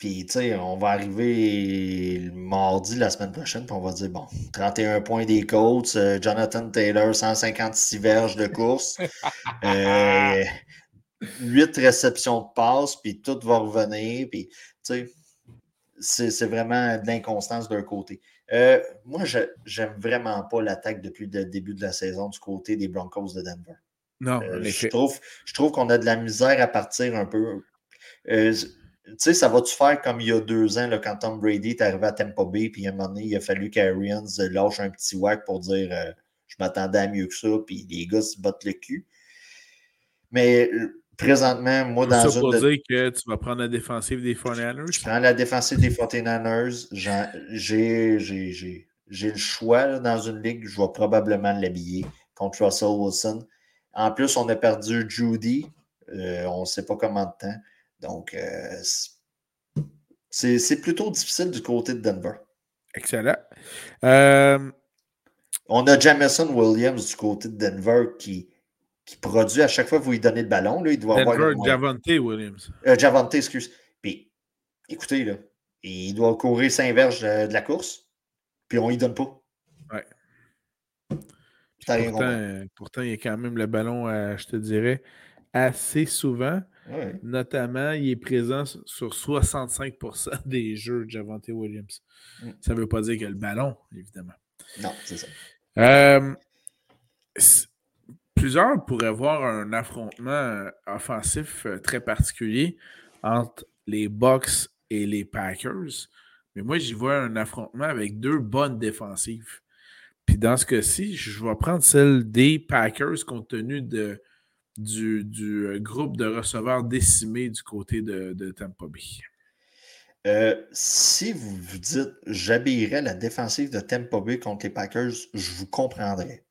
Puis, tu sais, on va arriver mardi la semaine prochaine, puis on va dire, bon, 31 points des Colts, euh, Jonathan Taylor, 156 verges de course, 8 euh, réceptions de passe, puis tout va revenir, puis, tu sais, c'est vraiment de l'inconstance d'un côté. Euh, moi, je j'aime vraiment pas l'attaque depuis le début de la saison du côté des Broncos de Denver. Non, euh, je trouve, je trouve qu'on a de la misère à partir un peu. Euh, tu sais, ça va-tu faire comme il y a deux ans, là, quand Tom Brady est arrivé à Tampa Bay, puis à un moment donné, il a fallu qu'Arians lâche un petit whack pour dire je m'attendais à mieux que ça, puis les gars se battent le cul. Mais présentement, moi, dans ça une. dire que tu vas prendre la défensive des 49ers? Je prends la défensive des 49ers. J'ai le choix dans une ligue. Je vais probablement l'habiller contre Russell Wilson. En plus, on a perdu Judy. Euh, on ne sait pas comment de temps. Donc, euh, c'est plutôt difficile du côté de Denver. Excellent. Euh, on a Jamison Williams du côté de Denver qui, qui produit à chaque fois que vous lui donnez le ballon. Là, il doit Denver, avoir. Javante Williams. Euh, Javante, excuse. Puis, écoutez, là, il doit courir saint verges de, la course, puis on ne lui donne pas. Ouais. Pourtant, pourtant, il y a quand même le ballon, je te dirais, assez souvent. Notamment, il est présent sur 65% des jeux de Javante Williams. Mm. Ça ne veut pas dire a le ballon, évidemment. Non, c'est ça. Euh, plusieurs pourraient voir un affrontement euh, offensif euh, très particulier entre les Bucks et les Packers. Mais moi, j'y vois un affrontement avec deux bonnes défensives. Puis dans ce cas-ci, je vais prendre celle des Packers compte tenu de, du, groupe de receveurs décimés du côté de, de Bay. si vous vous dites j'habillerais la défensive de Tampa Bay contre les Packers, je vous comprendrais.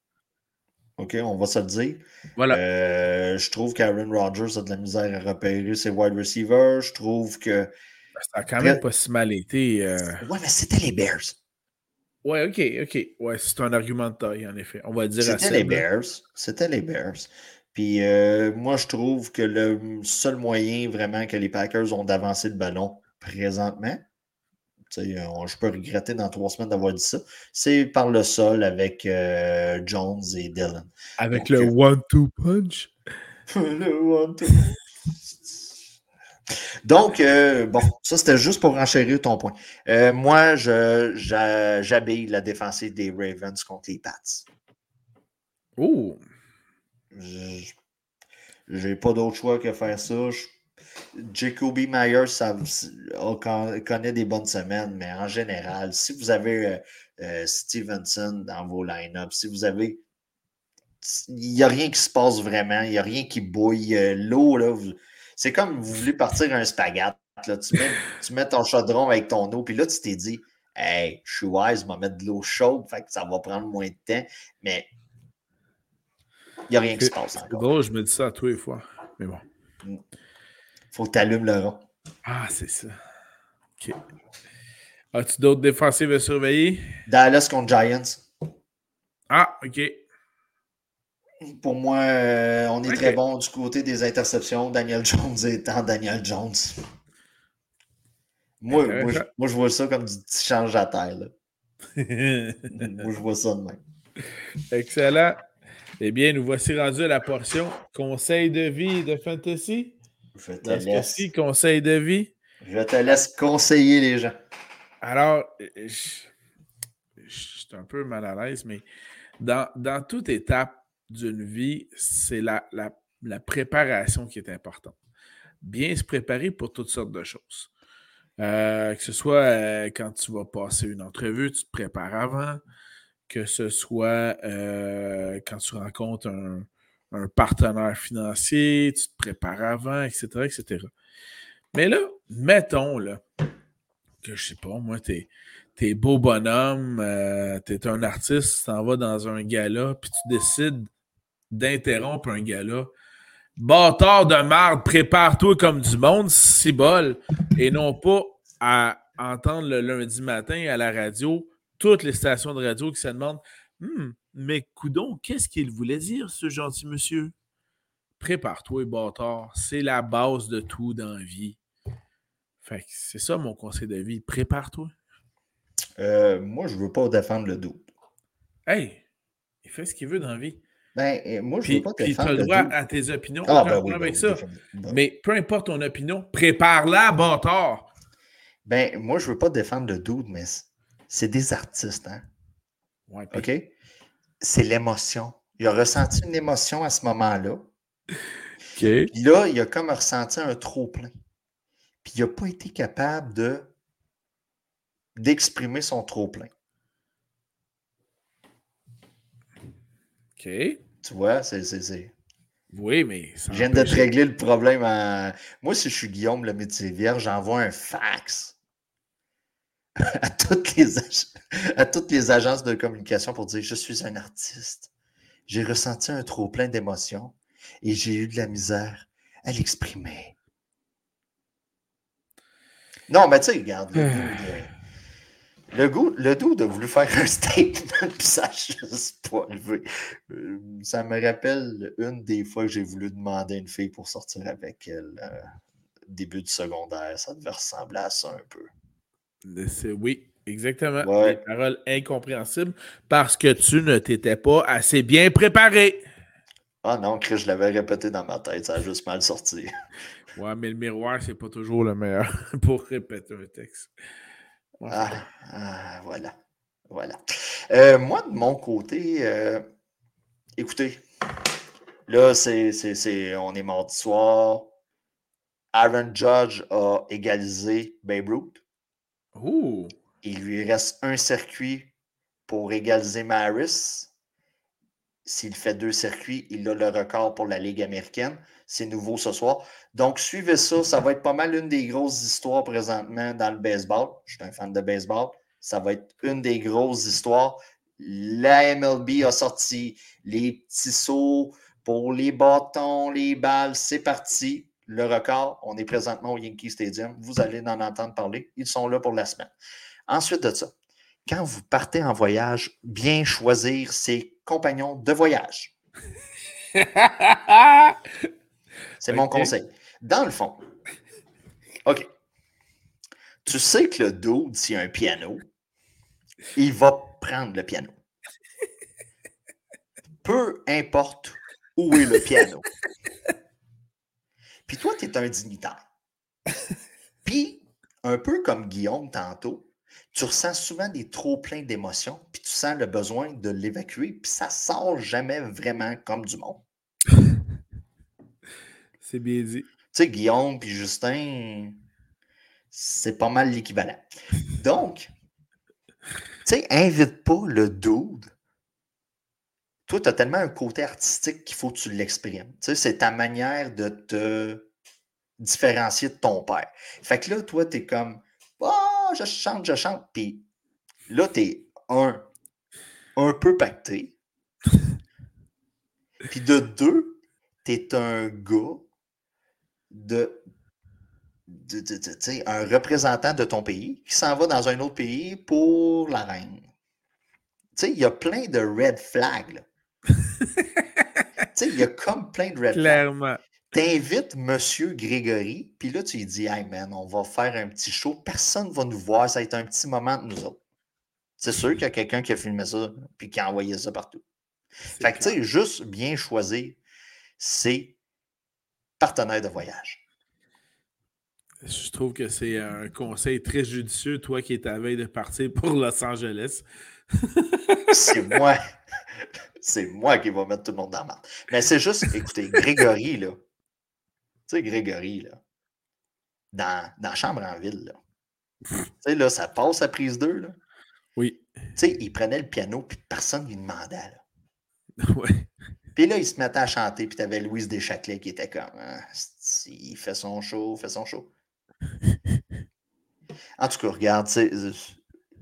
OK, on va se le dire. Voilà. Euh, je trouve qu'Aaron Rodgers a de la misère à repérer ses wide receivers. Je trouve que. Ben, ça a quand même pas si mal été. Euh... Ouais, mais c'était les Bears. Ouais, OK, OK. Ouais, c'est un argument de taille, en effet. On va dire C'était les Bears. C'était les Bears. Puis euh, moi, je trouve que le seul moyen vraiment que les Packers ont d'avancer le ballon présentement, euh, je peux regretter dans trois semaines d'avoir dit ça. C'est par le sol avec euh, Jones et Dylan. Avec le euh, one-two punch? le one-two Donc, bon, ça c'était juste pour enchérir ton point. moi, j'habille la défensive des Ravens contre les Pats. Oh! J'ai pas d'autre choix que faire ça. Je Jacoby Myers ça, connaît des bonnes semaines, mais en général, si vous avez euh, euh, Stevenson dans vos line-ups, si vous avez. Il n'y a rien qui se passe vraiment, il n'y a rien qui bouille. Euh, l'eau, là, c'est comme vous voulez partir un spaghette. Là, tu, mets, tu mets ton chaudron avec ton eau, puis là, tu t'es dit, hey, je suis wise, je vais mettre de l'eau chaude, fait que ça va prendre moins de temps, mais il n'y a rien qui se passe. Encore. je me dis ça à tous les fois, mais bon. Mm faut que tu allumes le rond. Ah, c'est ça. OK. As-tu d'autres défensives à surveiller? Dallas contre Giants. Ah, OK. Pour moi, euh, on est très bon du côté des interceptions. Daniel Jones étant Daniel Jones. Moi, moi, je, vois ça comme du petit change à terre. moi, je vois ça de même. Excellent. Eh bien, nous voici rendus à la portion conseil de vie de fantasy. Je te laisse. conseil de vie. Je te laisse conseiller les gens. Alors, je, suis un peu mal à l'aise, mais dans, toute étape d'une vie, c'est la, la, préparation qui est importante. Bien se préparer pour toutes sortes de choses. Euh, que ce soit euh, quand tu vas passer une entrevue, tu te prépares avant. Que ce soit euh, quand tu rencontres un, un partenaire financier, tu te prépares avant, etc., etc. Mais là, mettons là, que je sais pas, moi, t'es es beau bonhomme, euh, tu es un artiste, tu t'en vas dans un gala, puis tu décides d'interrompre un gala. Bâtard de marde, prépare-toi comme du monde, si bol, et non pas à entendre le lundi matin à la radio toutes les stations de radio qui se demandent Hum, mais coudon, qu'est-ce qu'il voulait dire, ce gentil monsieur? Prépare-toi, bâtard. C'est la base de tout dans la vie. Fait c'est ça mon conseil de vie. Prépare-toi. Euh, moi, je veux pas défendre le doute. Hey, il fait ce qu'il veut dans la vie. Ben, moi, je veux pas défendre le doute. tu as le droit à tes opinions. Ah, ben oui, avec ben ça. Mais peu importe ton opinion, prépare-la, bâtard. Ben, moi, je veux pas défendre le doute, mais c'est des artistes, hein? OK? C'est l'émotion. Il a ressenti une émotion à ce moment-là. Puis là, il a comme ressenti un trop-plein. Puis il n'a pas été capable de d'exprimer son trop-plein. OK. Tu vois, c'est. Oui, mais. Je viens de te régler le problème. Moi, si je suis Guillaume, le métier vierge, j'envoie un fax à toutes, les à toutes les agences de communication pour dire Je suis un artiste. J'ai ressenti un trop plein d'émotions et j'ai eu de la misère à l'exprimer. Non, mais tu sais, regarde. Le, goût, le doux a voulu faire un statement, puis ça juste pas levé. Euh, ça me rappelle une des fois que j'ai voulu demander à une fille pour sortir avec elle. Euh, début du secondaire, ça devait ressembler à ça un peu. Oui, exactement. Des paroles incompréhensibles parce que tu ne t'étais pas assez bien préparé. Ah non, Chris, je l'avais répété dans ma tête, ça a juste mal sorti. ouais, mais le miroir, c'est pas toujours le meilleur pour répéter un texte. Ah, ah, voilà. Voilà. Euh, moi, de mon côté, euh, écoutez, là, c'est, on est mardi soir. Aaron Judge a égalisé Babe Ruth. Il lui reste un circuit pour égaliser Maris. S'il fait deux circuits, il a le record pour la Ligue américaine. C'est nouveau ce soir. Donc, suivez ça. Ça va être pas mal une des grosses histoires présentement dans le baseball. Je suis un fan de baseball. Ça va être une des grosses histoires. La MLB a sorti les petits sauts pour les bâtons, les balles. C'est parti le record. On est présentement au Yankee Stadium. Vous allez en entendre parler. Ils sont là pour la semaine. Ensuite de ça, quand vous partez en voyage, bien choisir ses compagnons de voyage. C'est mon conseil. Dans le fond, OK. Tu sais que le dude, s'il y a un piano, il va prendre le piano. Peu importe où est le piano. Puis toi, tu es un dignitaire. Puis, un peu comme Guillaume tantôt, tu ressens souvent des trop pleins d'émotions, puis tu sens le besoin de l'évacuer, puis ça sort jamais vraiment comme du monde. C'est bien dit. Tu sais, Guillaume puis Justin, c'est pas mal l'équivalent. Donc, tu sais, invite pas le dude. Toi, tu as tellement un côté artistique qu'il faut que tu l'exprimes. Tu sais, c'est ta manière de te différencier de ton père. Fait que là, toi, tu es comme, oh, je chante, je chante. Puis là, tu es un, un peu pacté. Puis de deux, tu es un gars de, de, un représentant de ton pays qui s'en va dans un autre pays pour la reine. Il y a plein de red flags. tu sais, il y a comme plein de red Clairement. T'invites Monsieur Grégory, puis là, tu lui dis Hey man, on va faire un petit show, personne ne va nous voir, ça va être un petit moment de nous autres. C'est sûr qu'il y a quelqu'un qui a filmé ça, puis qui a envoyé ça partout. Fait que, tu sais, juste bien choisir ses partenaires de voyage. Je trouve que c'est un conseil très judicieux, toi qui es à veille de partir pour Los Angeles. C'est moi. C'est moi qui va mettre tout le monde dans la marde. Mais c'est juste, écoutez, Grégory, là, tu sais, Grégory, là, dans, dans Chambre en ville, là. Tu sais, là, ça passe à prise 2, là. Oui. Tu sais, il prenait le piano, puis personne ne lui demandait, là. Oui. Puis là, il se mettait à chanter, puis tu avais Louise Deschâtelet qui était comme, ah, il fait son show, fait son show. En tout cas, regarde,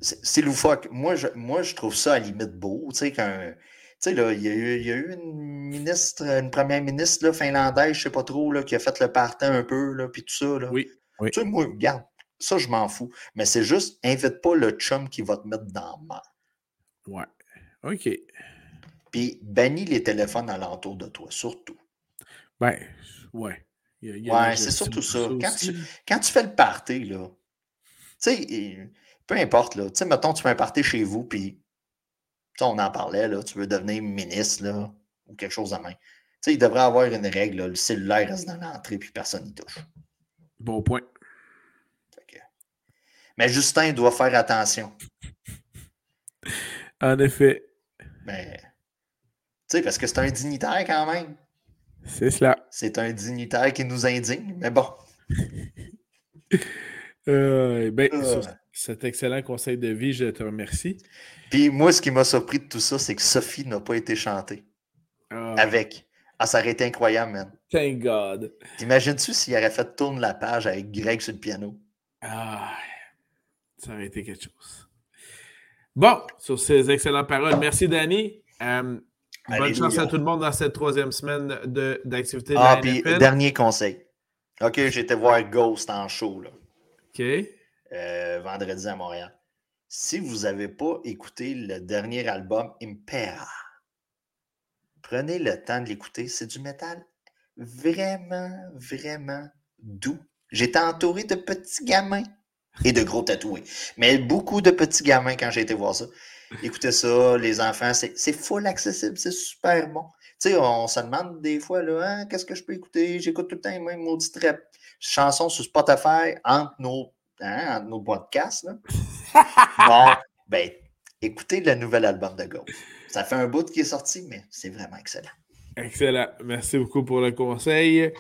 c'est loufoque. Moi je, moi, je trouve ça à la limite beau. Tu sais, tu sais, là, il y, a eu, il y, a eu, une ministre, une première ministre là, finlandaise, je ne sais pas trop, là, qui a fait le partant un peu, là, puis tout ça. Là. Oui, oui. Tu sais, moi, regarde, ça, je m'en fous. Mais c'est juste, invite pas le chum qui va te mettre dans le mal. Ouais. OK. Puis bannis les téléphones alentour de toi, surtout. Ben, ouais. ouais, c'est surtout ça. Quand tu, quand tu, fais le party, là, tu sais, peu importe, là, tu sais, mettons, tu fais un party chez vous, puis on en parlait, là, tu veux devenir ministre là, ou quelque chose de main. sais, il devrait avoir une règle, le cellulaire reste dans l'entrée puis personne n'y touche. Bon point. Mais Justin doit faire attention. En effet. Mais, tu sais, parce que c'est un dignitaire quand même. C'est cela. C'est un dignitaire qui nous indigne, mais bon. Euh, ben, euh. Cet excellent conseil de vie, je te remercie. Puis moi, ce qui m'a surpris de tout ça, c'est que Sophie n'a pas été chantée. Ah. Avec. Ah, ça aurait été incroyable, man. Thank God. T'imagines-tu s'il aurait fait tourner la page avec Greg sur le piano? Ah, ça aurait été quelque chose. Bon, sur ces excellentes paroles, merci Danny. Euh, bonne chance à tout le monde dans cette troisième semaine d'activité de, ah, puis dernier conseil. OK, j'étais voir Ghost en show. Là. OK. Euh, vendredi à Montréal. Si vous n'avez pas écouté le dernier album Impera, prenez le temps de l'écouter. C'est du métal vraiment, vraiment doux. J'étais entouré de petits gamins et de gros tatoués. Mais beaucoup de petits gamins quand j'ai été voir ça. Écoutez ça, les enfants, c'est full accessible, c'est super bon. Tu sais, on se demande des fois, hein, qu'est-ce que je peux écouter? J'écoute tout le temps les mêmes maudites chansons sur Spotify entre nos, hein, entre nos podcasts. Là. bon, ben, écoutez le nouvel album de Go. Ça fait un bout qui est sorti, mais c'est vraiment excellent. Excellent. Merci beaucoup pour le conseil.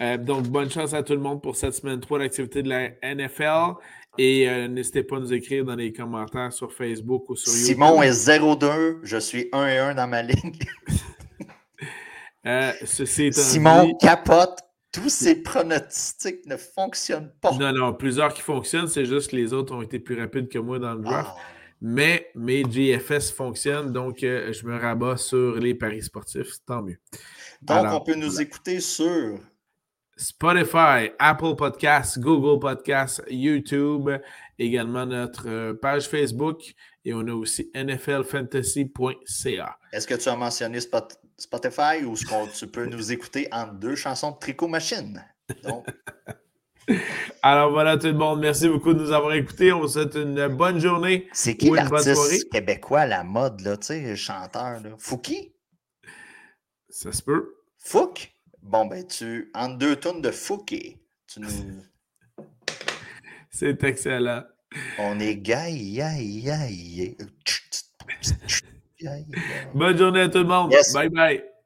Euh, donc, bonne chance à tout le monde pour cette semaine 3 d'activité de la NFL. Et euh, n'hésitez pas à nous écrire dans les commentaires sur Facebook ou sur YouTube. Simon est 0-2, je suis 1 et 1 dans ma ligne. Euh, Simon capote, tous ses pronostics ne fonctionnent pas? Non, non, plusieurs qui fonctionnent, c'est juste que les autres ont été plus rapides que moi dans le draft. Ah. Mais mes GFS fonctionnent, donc je me rabats sur les paris sportifs, tant mieux. Donc, on peut nous écouter sur Spotify, Apple Podcasts, Google Podcasts, YouTube, également notre euh, page Facebook et on a aussi nflfantasy.ca. Est-ce que tu as mentionné Spotify que tu peux nous écouter en deux chansons de Tricot Machine? Alors voilà tout le monde, merci beaucoup de nous avoir écoutés. On vous souhaite une bonne journée. C'est qui l'artiste québécois, la mode, là, tu sais, chanteur, là? Fouki? Ça se peut. Fouki? Bon, ben, tu, en deux tonnes de Fouquet, tu nous. C'est excellent. On est gaï, Bonne journée à tout le monde. Bye bye.